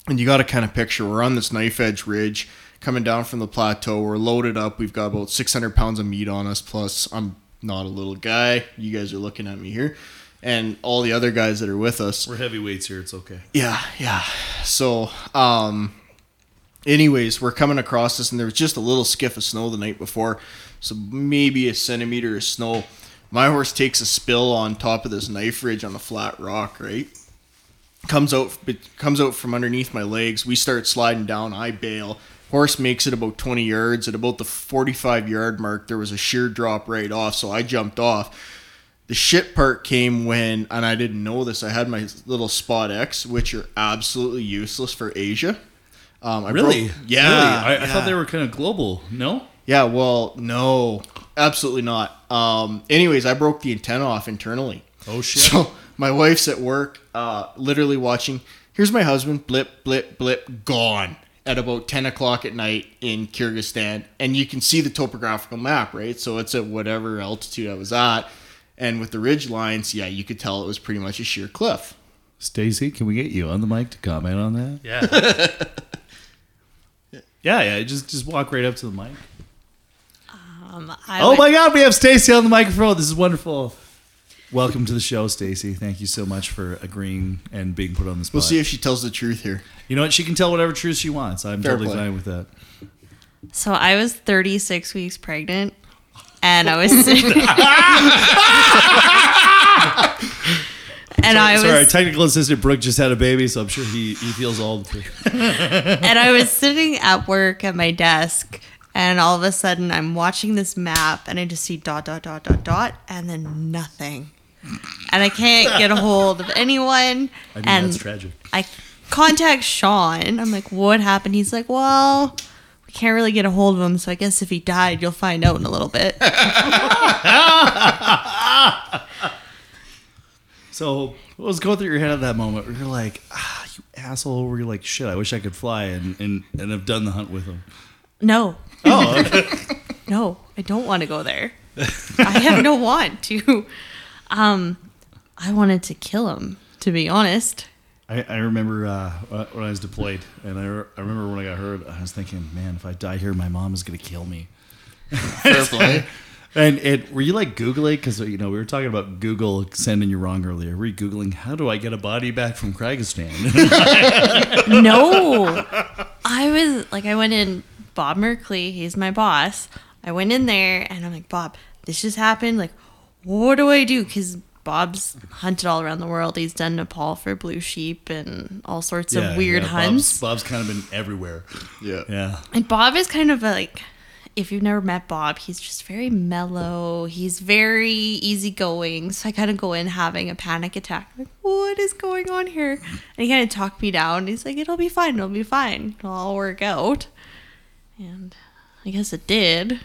And you got to kind of picture we're on this knife edge ridge coming down from the plateau. We're loaded up. We've got about 600 pounds of meat on us. Plus, I'm not a little guy. You guys are looking at me here. And all the other guys that are with us. We're heavyweights here. It's okay. Yeah, yeah. So, um, anyways, we're coming across this, and there was just a little skiff of snow the night before, so maybe a centimeter of snow. My horse takes a spill on top of this knife ridge on a flat rock, right? Comes out, comes out from underneath my legs. We start sliding down. I bail. Horse makes it about 20 yards. At about the 45 yard mark, there was a sheer drop right off, so I jumped off. The shit part came when, and I didn't know this. I had my little Spot X, which are absolutely useless for Asia. Um, I Really? broke- yeah, Really? I, I thought they were kind of global. No. Yeah, well, no, absolutely not. Um, anyways, I broke the antenna off internally. Oh shit. So my wife's at work, uh, literally watching. Here's my husband, blip, blip, blip, gone at about 10 o'clock at night in Kyrgyzstan. And you can see the topographical map, right? So it's at whatever altitude I was at. And with the ridge lines, yeah, you could tell it was pretty much a sheer cliff. Stacy, can we get you on the mic to comment on that? Yeah. Yeah, yeah. Just just walk right up to the mic. Um, I Oh would- my God, we have Stacy on the microphone. This is wonderful. Welcome to the show, Stacy. Thank you so much for agreeing and being put on the spot. We'll see if she tells the truth here. you know what? She can tell whatever truth she wants. I'm Fair totally play. fine with that. So I was 36 weeks pregnant, and I was sitting. and I was Sorry, our technical assistant Brooke just had a baby, so I'm sure he, he feels all the truth. and I was sitting at work at my desk, and all of a sudden I'm watching this map, and I just see dot dot dot dot dot, and then nothing, and I can't get a hold of anyone. I mean, and that's tragic. I contact Sean. I'm like, what happened? He's like, well, we can't really get a hold of him, so I guess if he died, you'll find out in a little bit. So, what was going through your head at that moment? Where you're like, ah, you asshole. Where you're like, shit, I wish I could fly and, and, and have done the hunt with him. No, Oh, okay. no, I don't want to go there. I have no want to. Um, I wanted to kill him, to be honest. I, I remember uh, when I was deployed, and I, re- I remember when I got hurt, I was thinking, man, if I die here, my mom is going to kill me. Fair play. And it, were you like Googling? Because, you know, we were talking about Google sending you wrong earlier. Were you Googling, how do I get a body back from Kyrgyzstan? No, I was like, I went in. Bob Merkley, he's my boss. I went in there and I'm like, Bob, this just happened. Like, what do I do? Because Bob's hunted all around the world. He's done Nepal for blue sheep and all sorts of weird yeah, hunts. Bob's, Bob's kind of been everywhere. Yeah. Yeah. And Bob is kind of a, like, if you've never met Bob, he's just very mellow. He's very easygoing. So I kind of go in having a panic attack. Like, what is going on here? And he kind of talked me down. He's like, it'll be fine. It'll be fine. It'll all work out. And I guess it did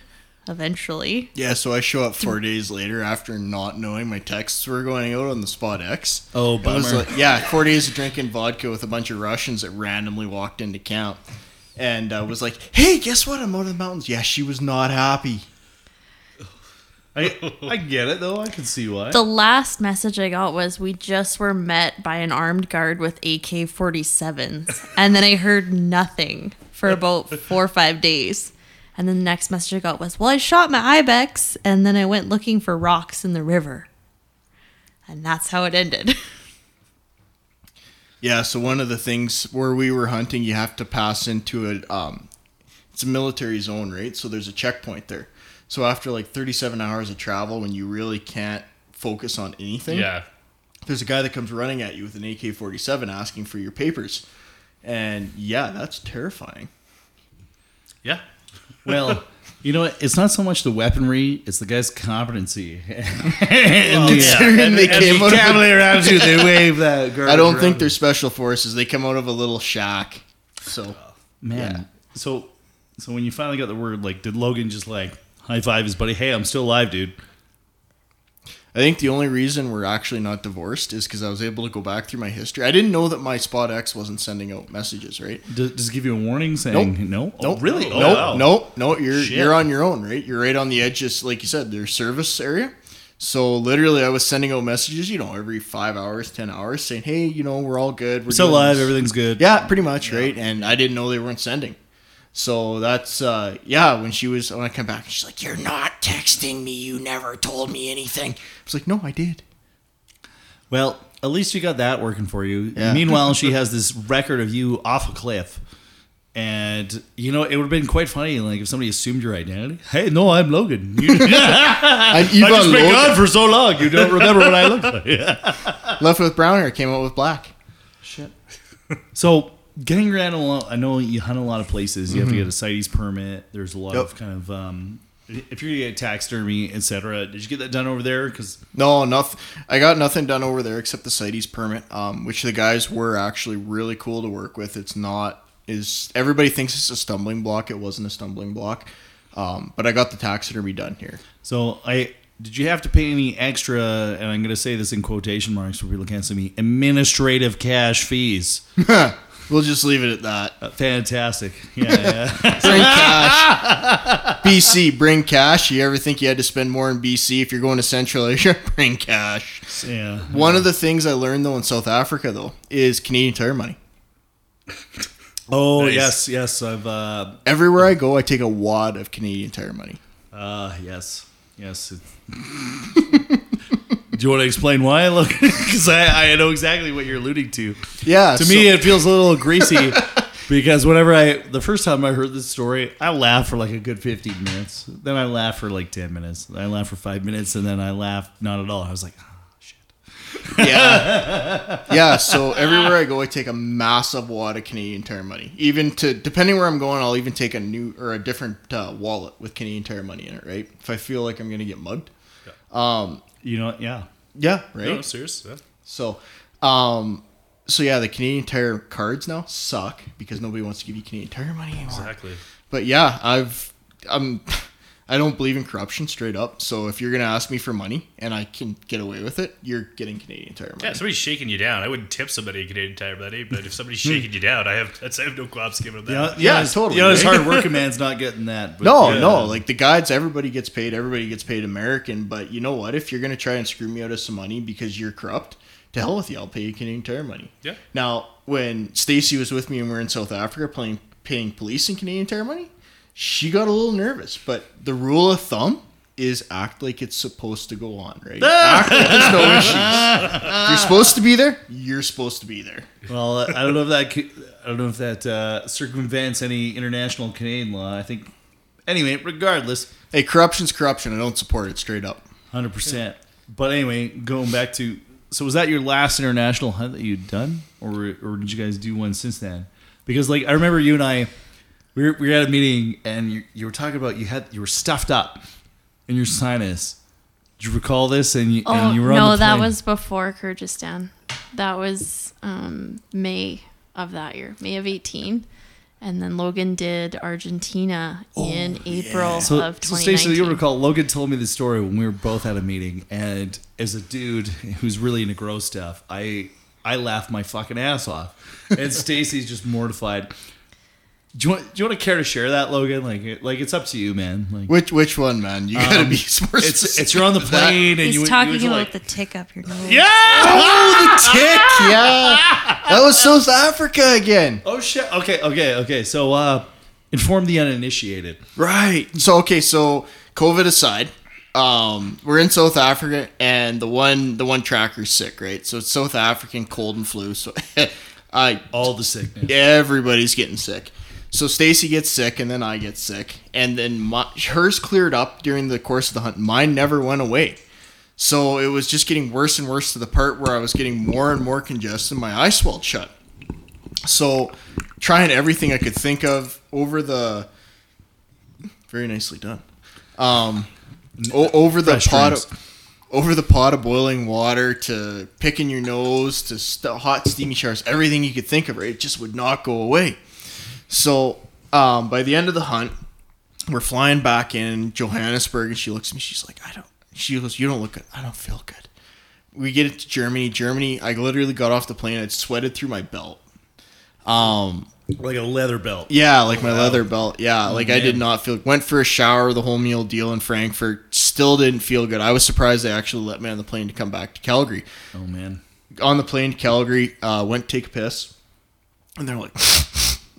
eventually. Yeah, so I show up four days later after not knowing my texts were going out on the Spot X. Oh, It was bummer. like, yeah, four days of drinking vodka with a bunch of Russians that randomly walked into camp. And uh, was like, hey, guess what? I'm out of the mountains. Yeah, she was not happy. I, I get it, though. I can see why. The last message I got was we just were met by an armed guard with AK 47s. And then I heard nothing for about four or five days. And then the next message I got was, Well, I shot my Ibex and then I went looking for rocks in the river. And that's how it ended. Yeah, so one of the things where we were hunting, you have to pass into a. Um, it's a military zone, right? So there's a checkpoint there. So after like 37 hours of travel, when you really can't focus on anything, Yeah. there's a guy that comes running at you with an AK-47 asking for your papers, and yeah, that's terrifying. Yeah. Well, you know what? It's not so much the weaponry; it's the guy's competency. and Considering they and came the out of a- cavalier attitude, they wave that. I don't think they're they're special forces. They come out of a little shack. So oh, man. Yeah. So, so when you finally got the word, like, did Logan just like high five his buddy? Hey, I'm still alive, dude. I think the only reason we're actually not divorced is because I was able to go back through my history. I didn't know that my Spot X wasn't sending out messages, right? Does, does it give you a warning saying Nope. no? Oh, Nope. really? Oh, oh, nope. wow. Nope. No. You're Shit. you're on your own, right? You're right on the edge, just like you said, their service area. So literally, I was sending out messages, you know, every five hours, ten hours, saying, "Hey, you know, we're all good. We're Still doing alive. this." Everything's good. Yeah, pretty much, right? And I didn't know they weren't sending. So that's uh yeah, when she was when I come back, she's like, You're not texting me, you never told me anything. I was like, No, I did. Well, at least you got that working for you. Yeah. Meanwhile, she has this record of you off a cliff. And you know, it would have been quite funny, like if somebody assumed your identity. Hey, no, I'm Logan. You, I've been Logan. gone for so long. You don't remember what I look like. Left with brown hair, came out with black. Shit. So getting around a lot, I know you hunt a lot of places. You have to get a CITES permit. There's a lot Yep. of kind of um, if you're gonna get taxidermy, etc. Did you get that done over there? Because No, nothing. I got nothing done over there except the CITES permit, um, which the guys were actually really cool to work with. It's not is everybody thinks it's a stumbling block. It wasn't a stumbling block, um, but I got the taxidermy done here. So I did you have to pay any extra? And I'm going to say this in quotation marks for people can't see me. Administrative cash fees. We'll just leave it at that. Uh, fantastic. Yeah, yeah. Bring cash. BC, bring cash. You ever think you had to spend more in BC if you're going to Central Asia? Bring cash. yeah. One of the things I learned though in South Africa though is Canadian Tire money. Oh Nice. yes, yes. I've uh, Everywhere I go, I take a wad of Canadian Tire money. uh yes, yes. Do you want to explain why? Look, because I, I know exactly what you're alluding to. Yeah. To so- me, it feels a little greasy because whenever I the first time I heard this story, I laughed for like a good 15 minutes. Then I laughed for like 10 minutes. I laughed for five minutes, and then I laughed not at all. I was like, oh, shit. yeah, yeah. So everywhere I go, I take a massive wad of Canadian Tire money. Even to depending where I'm going, I'll even take a new or a different uh, wallet with Canadian Tire money in it. Right? If I feel like I'm gonna get mugged. Um. You know, yeah. Yeah. Right. No, serious. Yeah. So, um, so yeah, the Canadian Tire cards now suck because nobody wants to give you Canadian Tire money anymore. Exactly. But yeah, I've I'm I don't believe in corruption straight up. So if you're gonna ask me for money and I can get away with it, you're getting Canadian Tire money. Yeah, somebody's shaking you down. I wouldn't tip somebody a Canadian Tire money, but if somebody's Hmm. shaking you down, I have that's I have no qualms giving them that. Yeah, Yeah, this- totally, You know, this right? hard working man's not getting that. But No, yeah. no, like the guides, everybody gets paid. Everybody gets paid American. But you know what? If you're gonna try and screw me out of some money because you're corrupt, to hell with you. I'll pay you Canadian Tire money. Yeah. Now, when Stacy was with me and we are in South Africa playing paying police in Canadian Tire money, she got a little nervous. But the rule of thumb is act like it's supposed to go on, right? act like there's no issues. If you're supposed to be there, you're supposed to be there. Well, I don't know if that c- I don't know if that uh, circumvents any international Canadian law. I think anyway, regardless, Hey, corruption's corruption. I don't support it straight up. hundred percent. But anyway, going back to so was that your last international hunt that you'd done, or or did you guys do one since then? Because like I remember you and I, we were, we were at a meeting and you, you were talking about you had you were stuffed up in your sinus. Do you recall this? And you, Oh and you were on no, that was before Kyrgyzstan. That was um, May of that year, May of eighteen, and then Logan did Argentina in April So, of so twenty Stacey, you'll recall Logan told me the story when we were both at a meeting, and as a dude who's really into gross stuff, I I laughed my fucking ass off, and Stacy's just mortified. Do you want do you want to care to share that, Logan? Like like it's up to you, man. Like Which which one, man? You gotta um, be more it's it's you're on the than that. plane and He's you talking you about like, the tick up your nose. yeah. Oh, the tick, yeah. That was South Africa again. Oh shit. Okay, okay, okay. So uh, inform the uninitiated. Right. So okay, so COVID aside, um, we're in South Africa and the one the one tracker's sick, right? So it's South African cold and flu. So I All the sickness. everybody's getting sick. So Stacy gets sick, and then I get sick, and then my, hers cleared up during the course of the hunt. Mine never went away. So it was just getting worse and worse to the part where I was getting more and more congested. My eye swelled shut. So trying everything I could think of over the very nicely done. Um, o- over the Fresh pot drinks. of, over the pot of boiling water to picking your nose to st- hot steamy showers, everything you could think of, right? It just would not go away. So um, by the end of the hunt, we're flying back in Johannesburg, and she looks at me. She's like, "I don't." She goes, "You don't look good. I don't feel good." We get it to Germany. Germany, I literally got off the plane. I'd sweated through my belt. Um, Like a leather belt. yeah, like my leather belt. Yeah, like I did not feel. Went for a shower, the whole meal deal in Frankfurt. Still didn't feel good. I was surprised they actually let me on the plane to come back to Calgary. Oh man. On the plane to Calgary, uh, went to take a piss, and they're like,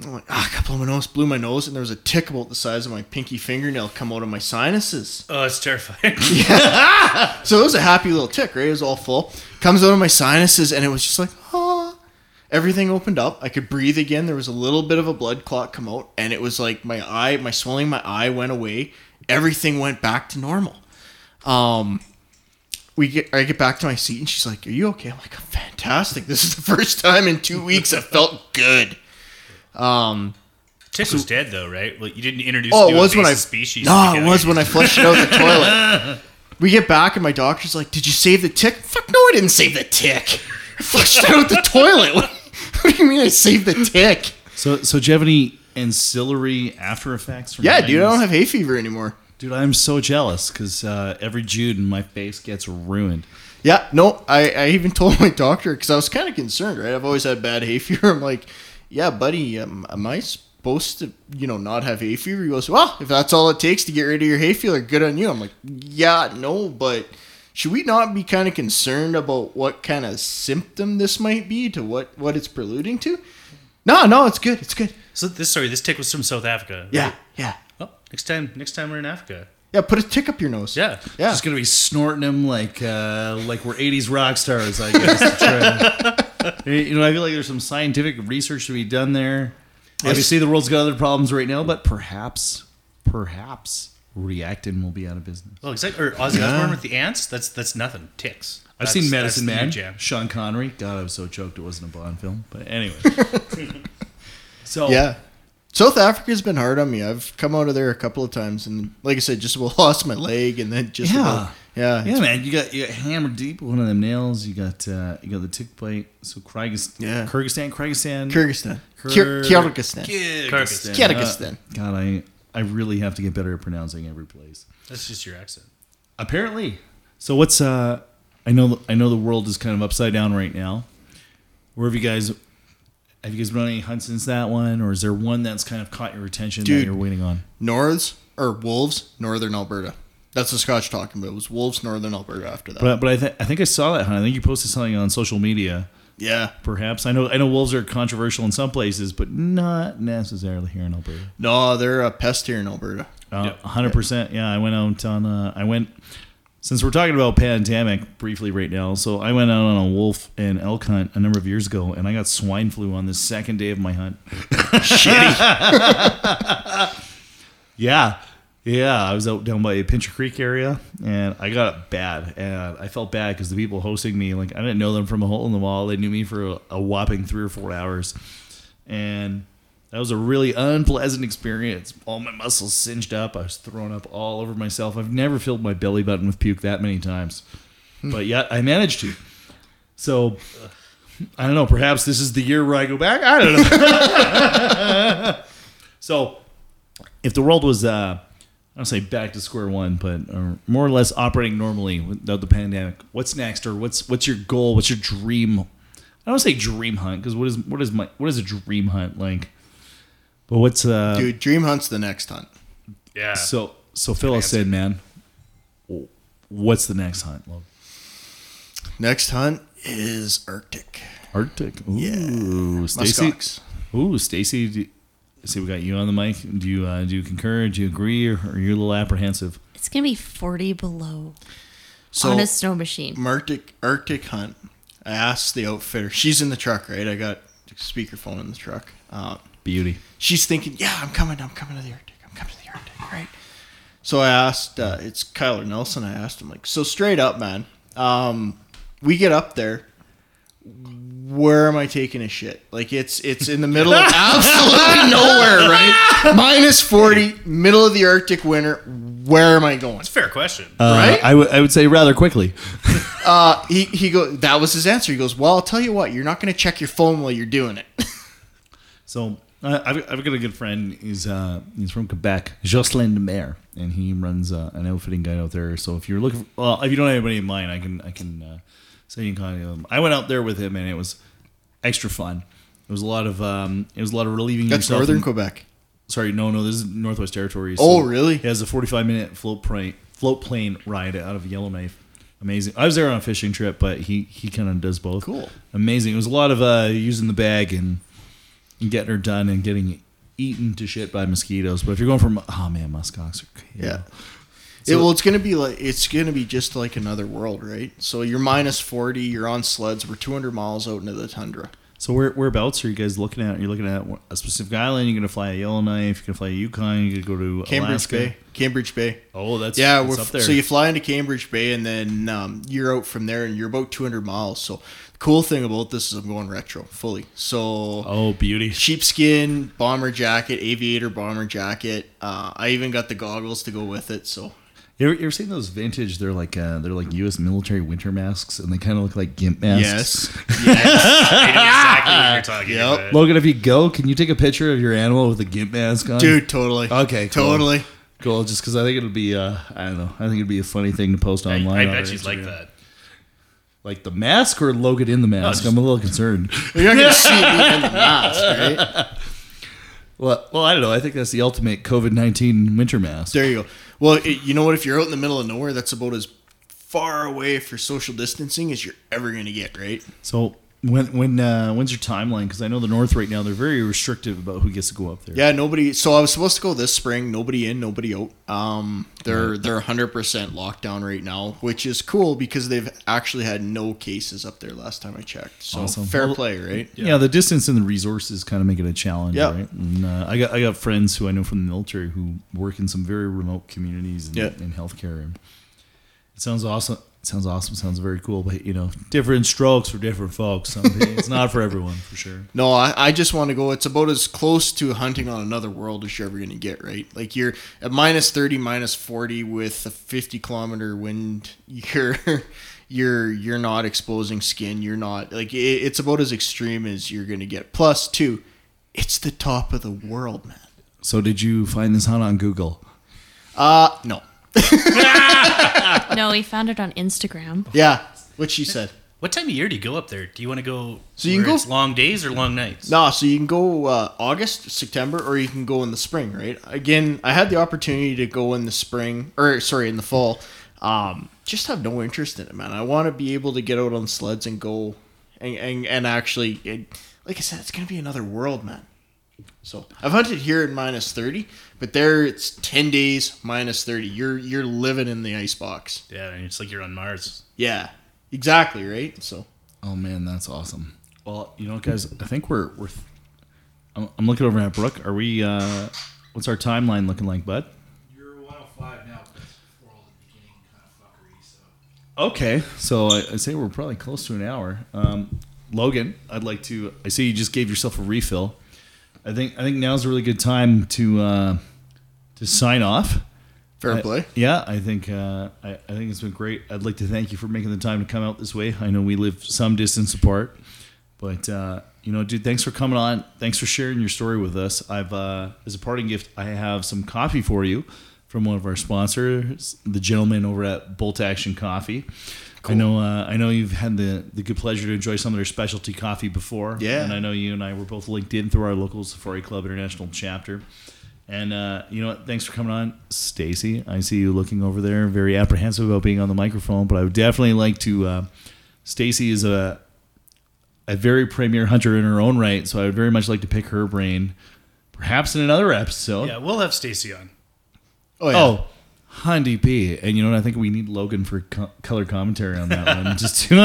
I'm like, ah, I got blow my nose, blew my nose, and there was a tick about the size of my pinky fingernail come out of my sinuses. Oh, it's terrifying. So it was a happy little tick, right? It was all full. Comes out of my sinuses, and it was just like, ah. Everything opened up. I could breathe again. There was a little bit of a blood clot come out, and it was like my eye, my swelling, my eye went away. Everything went back to normal. Um, we get, I get back to my seat, and she's like, "Are you okay?" I'm like, "I'm fantastic. This is the first time in two weeks I felt good." Um, Tick was dead though, right? Well, you didn't introduce. Oh, it was when I species. No, it was when I flushed it out the toilet. We get back and my doctor's like, "Did you save the tick?" Fuck no, I didn't save the tick. I flushed it out the toilet. What, what do you mean I saved the tick? So so do you have any ancillary after effects? From Yeah, dude, I don't have hay fever anymore. Dude, I'm so jealous because uh, every June my face gets ruined. Yeah, no, I, I even told my doctor because I was kind of concerned, right? I've always had bad hay fever. I'm like, yeah, buddy, um, am I supposed to, you know, not have hay fever? He goes, well, if that's all it takes to get rid of your hay fever, good on you. I'm like, yeah, no, but should we not be kind of concerned about what kind of symptom this might be to what, what it's preluding to? No, no, it's good. It's good. So this sorry, this tick was from South Africa. right? Yeah, yeah. Oh, next time, next time we're in Africa. Yeah, put a tick up your nose. Yeah. Yeah. Just gonna be snorting them like uh, like we're '80s rock stars, I guess. to try to- you know, I feel like there's some scientific research to be done there. Obviously, the world's got other problems right now, but perhaps, perhaps Reactine will be out of business. Oh, exactly. Or Ozzy Osbourne with the ants. That's that's nothing. Ticks. I've That's- seen that's Medicine Man, Sean Connery. God, I was so choked it wasn't a Bond film. But anyway, so Yeah. South Africa's been hard on me. I've come out of there a couple of times, and like I said, just about lost my leg, and then just Yeah. about, yeah, Yeah, man, you got you got hammered deep with one of them nails. You got uh, you got the tick bite. So Kyrgyzstan, Yeah. Kyrgyzstan, Kyrgyzstan, Kyrgyzstan, Kyr- Kyr- Kyrgyzstan. Kyrgyzstan. Kyrgyzstan. Uh, God, I I really have to get better at pronouncing every place. That's just your accent. Apparently. So what's uh? I know I know the world is kind of upside down right now. Where have you guys? Have you guys been on any hunts since that one, or is there one that's kind of caught your attention that you're waiting on? Norths or wolves, northern Alberta. That's the Scotch talking about. It was wolves, northern Alberta. After that, But but I th- I think I saw that hunt. I think you posted something on social media. yeah, Perhaps I know I know wolves are controversial in some places, but not necessarily here in Alberta. no, they're a pest here in Alberta. Uh, hundred percent. Yeah, I went out on. Uh, I went since we're talking about pandemic briefly right now. So I went out on a wolf and elk hunt a number of years ago, and I got swine flu on the second day of my hunt. Shitty. yeah, yeah. I was out down by Pincher Creek area, and I got it bad, and I felt bad because the people hosting me, like, I didn't know them from a hole in the wall. They knew me for a, whopping three or four hours, and that was a really unpleasant experience. All my muscles singed up. I was throwing up all over myself. I've never filled my belly button with puke that many times, but yet I managed to. So. I don't know. Perhaps this is the year where I go back. I don't know. so, if the world was, uh, I don't say back to square one, but uh, more or less operating normally without the pandemic, what's next, or what's what's your goal? What's your dream? I don't say dream hunt because what is what is my what is a dream hunt like? But what's uh? Dude, dream hunt's the next hunt. Yeah. so so fill us in, man. What's the next hunt? Love? Next hunt is Arctic. Arctic. Ooh, Yeah. Stacy. Ooh, Stacy. Do- See, we got you on the mic. Do you uh, do you concur? Do you agree, or are you a little apprehensive? It's gonna be 40 below So on a snow machine. Arctic Arctic hunt. I asked the outfitter. She's in the truck, right? I got speakerphone in the truck. Uh, Beauty. she's thinking, "Yeah, I'm coming. I'm coming to the Arctic. I'm coming to the Arctic." Right. So I asked, uh, it's Kyler Nelson. I asked him like, so straight up, man. Um, we get up there. Where am I taking a shit? Like it's it's in the middle of absolutely nowhere, right? Minus forty, middle of the Arctic winter. Where am I going? It's a fair question. Uh, Right? I would I would say rather quickly. Uh, he he go. That was his answer. He goes, "Well, I'll tell you what. You're not going to check your phone while you're doing it." So I I've, I've got a good friend. He's uh, he's from Quebec, Jocelyn de Mer, and he runs uh, an outfitting guide out there. So if you're looking, for, well, if you don't have anybody in mind, I can I can uh, can contact him. I went out there with him, and it was extra fun. It was a lot of um, it was a lot of relieving That's yourself. northern Quebec. Sorry, no, no, this is Northwest Territories. Oh, really? He has a 45 minute float plane float plane ride out of Yellowknife. Amazing. I was there on a fishing trip, but he he kind of does both. Cool. Amazing. It was a lot of uh, using the bag and, and getting her done and getting eaten to shit by mosquitoes. But if you're going from oh man, muskox are Yeah. So- it, well, it's gonna be like it's gonna be just like another world, right? So you're minus forty. You're on sleds. We're 200 miles out into the tundra. So where whereabouts are you guys looking at? You're looking at a specific island. You're gonna fly a Yellowknife. You're gonna fly a Yukon. You're gonna go to Cambridge Alaska. Bay. Cambridge Bay. Oh, that's Yeah, that's we're, up there. so you fly into Cambridge Bay and then um, you're out from there, and you're about 200 miles. So the cool thing about this is I'm going retro fully. So oh, beauty. sheepskin bomber jacket, aviator bomber jacket. Uh, I even got the goggles to go with it. So You ever, you ever seen those vintage? They're like uh, they're like U.S. military winter masks, and they kind of look like gimp masks. yes, yes, I know exactly what you're talking Yep. about. Logan, if you go, can you take a picture of your animal with a gimp mask on? dude, totally. Okay, cool. totally. cool. Just because I think it'll be, uh, I don't know, I think it'd be a funny thing to post online. I on bet our she's like that. Like the mask or Logan in the mask? just- I'm a little concerned. You're not gonna see me in the mask, right? well, well, I don't know. I think that's the ultimate COVID nineteen winter mask. There you go. Well, it, you know what? If you're out in the middle of nowhere, that's about as far away for social distancing as you're ever gonna get, right? So when when uh, when's your timeline? Because I know the North right now they're very restrictive about who gets to go up there. Yeah, nobody. So I was supposed to go this spring. Nobody in, nobody out. Um, they're they're 100 percent lockdown right now, which is cool because they've actually had no cases up there last time I checked. So Awesome. fair Well, play, right? Yeah. the distance and the resources kind of make it a challenge, Yeah. right? And uh, I got I got friends who I know from the military who work in some very remote communities in, Yeah. in healthcare, and it sounds awesome. Sounds awesome. Sounds very cool, but you know, different strokes for different folks. It's not for everyone, for sure. No, I, I just want to go. It's about as close to hunting on another world as you're ever going to get, right? Like you're at minus 30, minus 40 with a 50 kilometer wind. You're you're you're not exposing skin. You're not like it, it's about as extreme as you're going to get. Plus, two, it's the top of the world, man. So, did you find this hunt on Google? Uh no. No, he found it on Instagram. Yeah, what she said. What time of year do you go up there? Do you want to go? So you can go- it's long days or long nights? No, so you can go uh, August, September, or you can go in the spring, right? Again, I had the opportunity to go in the spring, or sorry, in the fall. Um, just have no interest in it, man. I want to be able to get out on sleds and go, and and, and actually, it, like I said, it's gonna be another world, man. So I've hunted here at minus thirty, but there it's ten days minus thirty. You're you're living in the ice box. Yeah, and it's like you're on Mars. Yeah, exactly, right. So Oh man, that's awesome. Well, you know, guys, I think we're we're. I'm, I'm looking over at Brooke. Are we? uh What's our timeline looking like, bud? You're 105 now, before all the beginning kind of fuckery. So Okay, so I, I say we're probably close to an hour. Um, Logan, I'd like to. I see you just gave yourself a refill. I think I think now's a really good time to uh, to sign off. fair I- play. yeah, I think uh, I, I think it's been great. I'd like to thank you for making the time to come out this way. I know we live some distance apart, but uh, you know, dude, thanks for coming on. Thanks for sharing your story with us. I've uh, as a parting gift, I have some coffee for you from one of our sponsors, the gentleman over at Bolt Action Coffee. I know uh, I know you've had the, the good pleasure to enjoy some of their specialty coffee before. Yeah. And I know you and I were both linked in through our local Safari Club International chapter. And uh, you know what? Thanks for coming on, Stacy. I see you looking over there, very apprehensive about being on the microphone, but I would definitely like to. Uh, Stacy is a a very premier hunter in her own right, so I would very much like to pick her brain, perhaps in another episode. Yeah, we'll have Stacy on. Oh yeah. Oh, Hundy P. And you know what? I think we need Logan for co- color commentary on that one. Just to,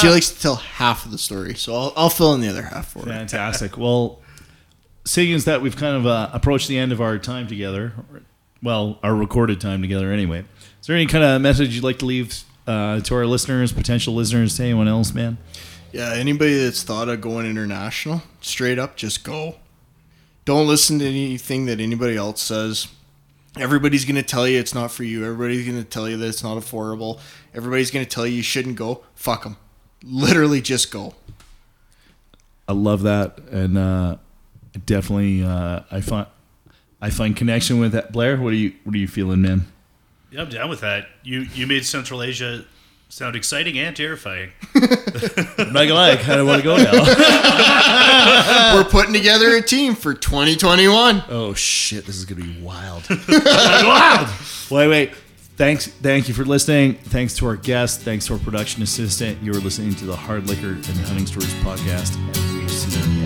She likes to tell half of the story, so I'll, I'll fill in the other half for her. fantastic. Well, seeing as that we've kind of uh, approached the end of our time together, well, our recorded time together anyway. Is there any kind of message you'd like to leave uh, to our listeners, potential listeners, to anyone else, man? Yeah, anybody that's thought of going international, straight up, just go. Don't listen to anything that anybody else says. Everybody's going to tell you it's not for you. Everybody's going to tell you that it's not affordable. Everybody's going to tell you you shouldn't go. Fuck them. Literally, just go. I love that, and uh, definitely uh, I find I find connection with that. Blair, what are you what are you feeling, man? Yeah, I'm down with that. You you made Central Asia sound exciting and terrifying. I'm not gonna lie, I kind of want to go now. We're putting together a team for 2021. oh shit, this is gonna be wild. wild. Wait, wait. Thanks, thank you for listening. Thanks to our guest. Thanks to our production assistant. You are listening to the Hard Liquor and Hunting Stories podcast, and we see you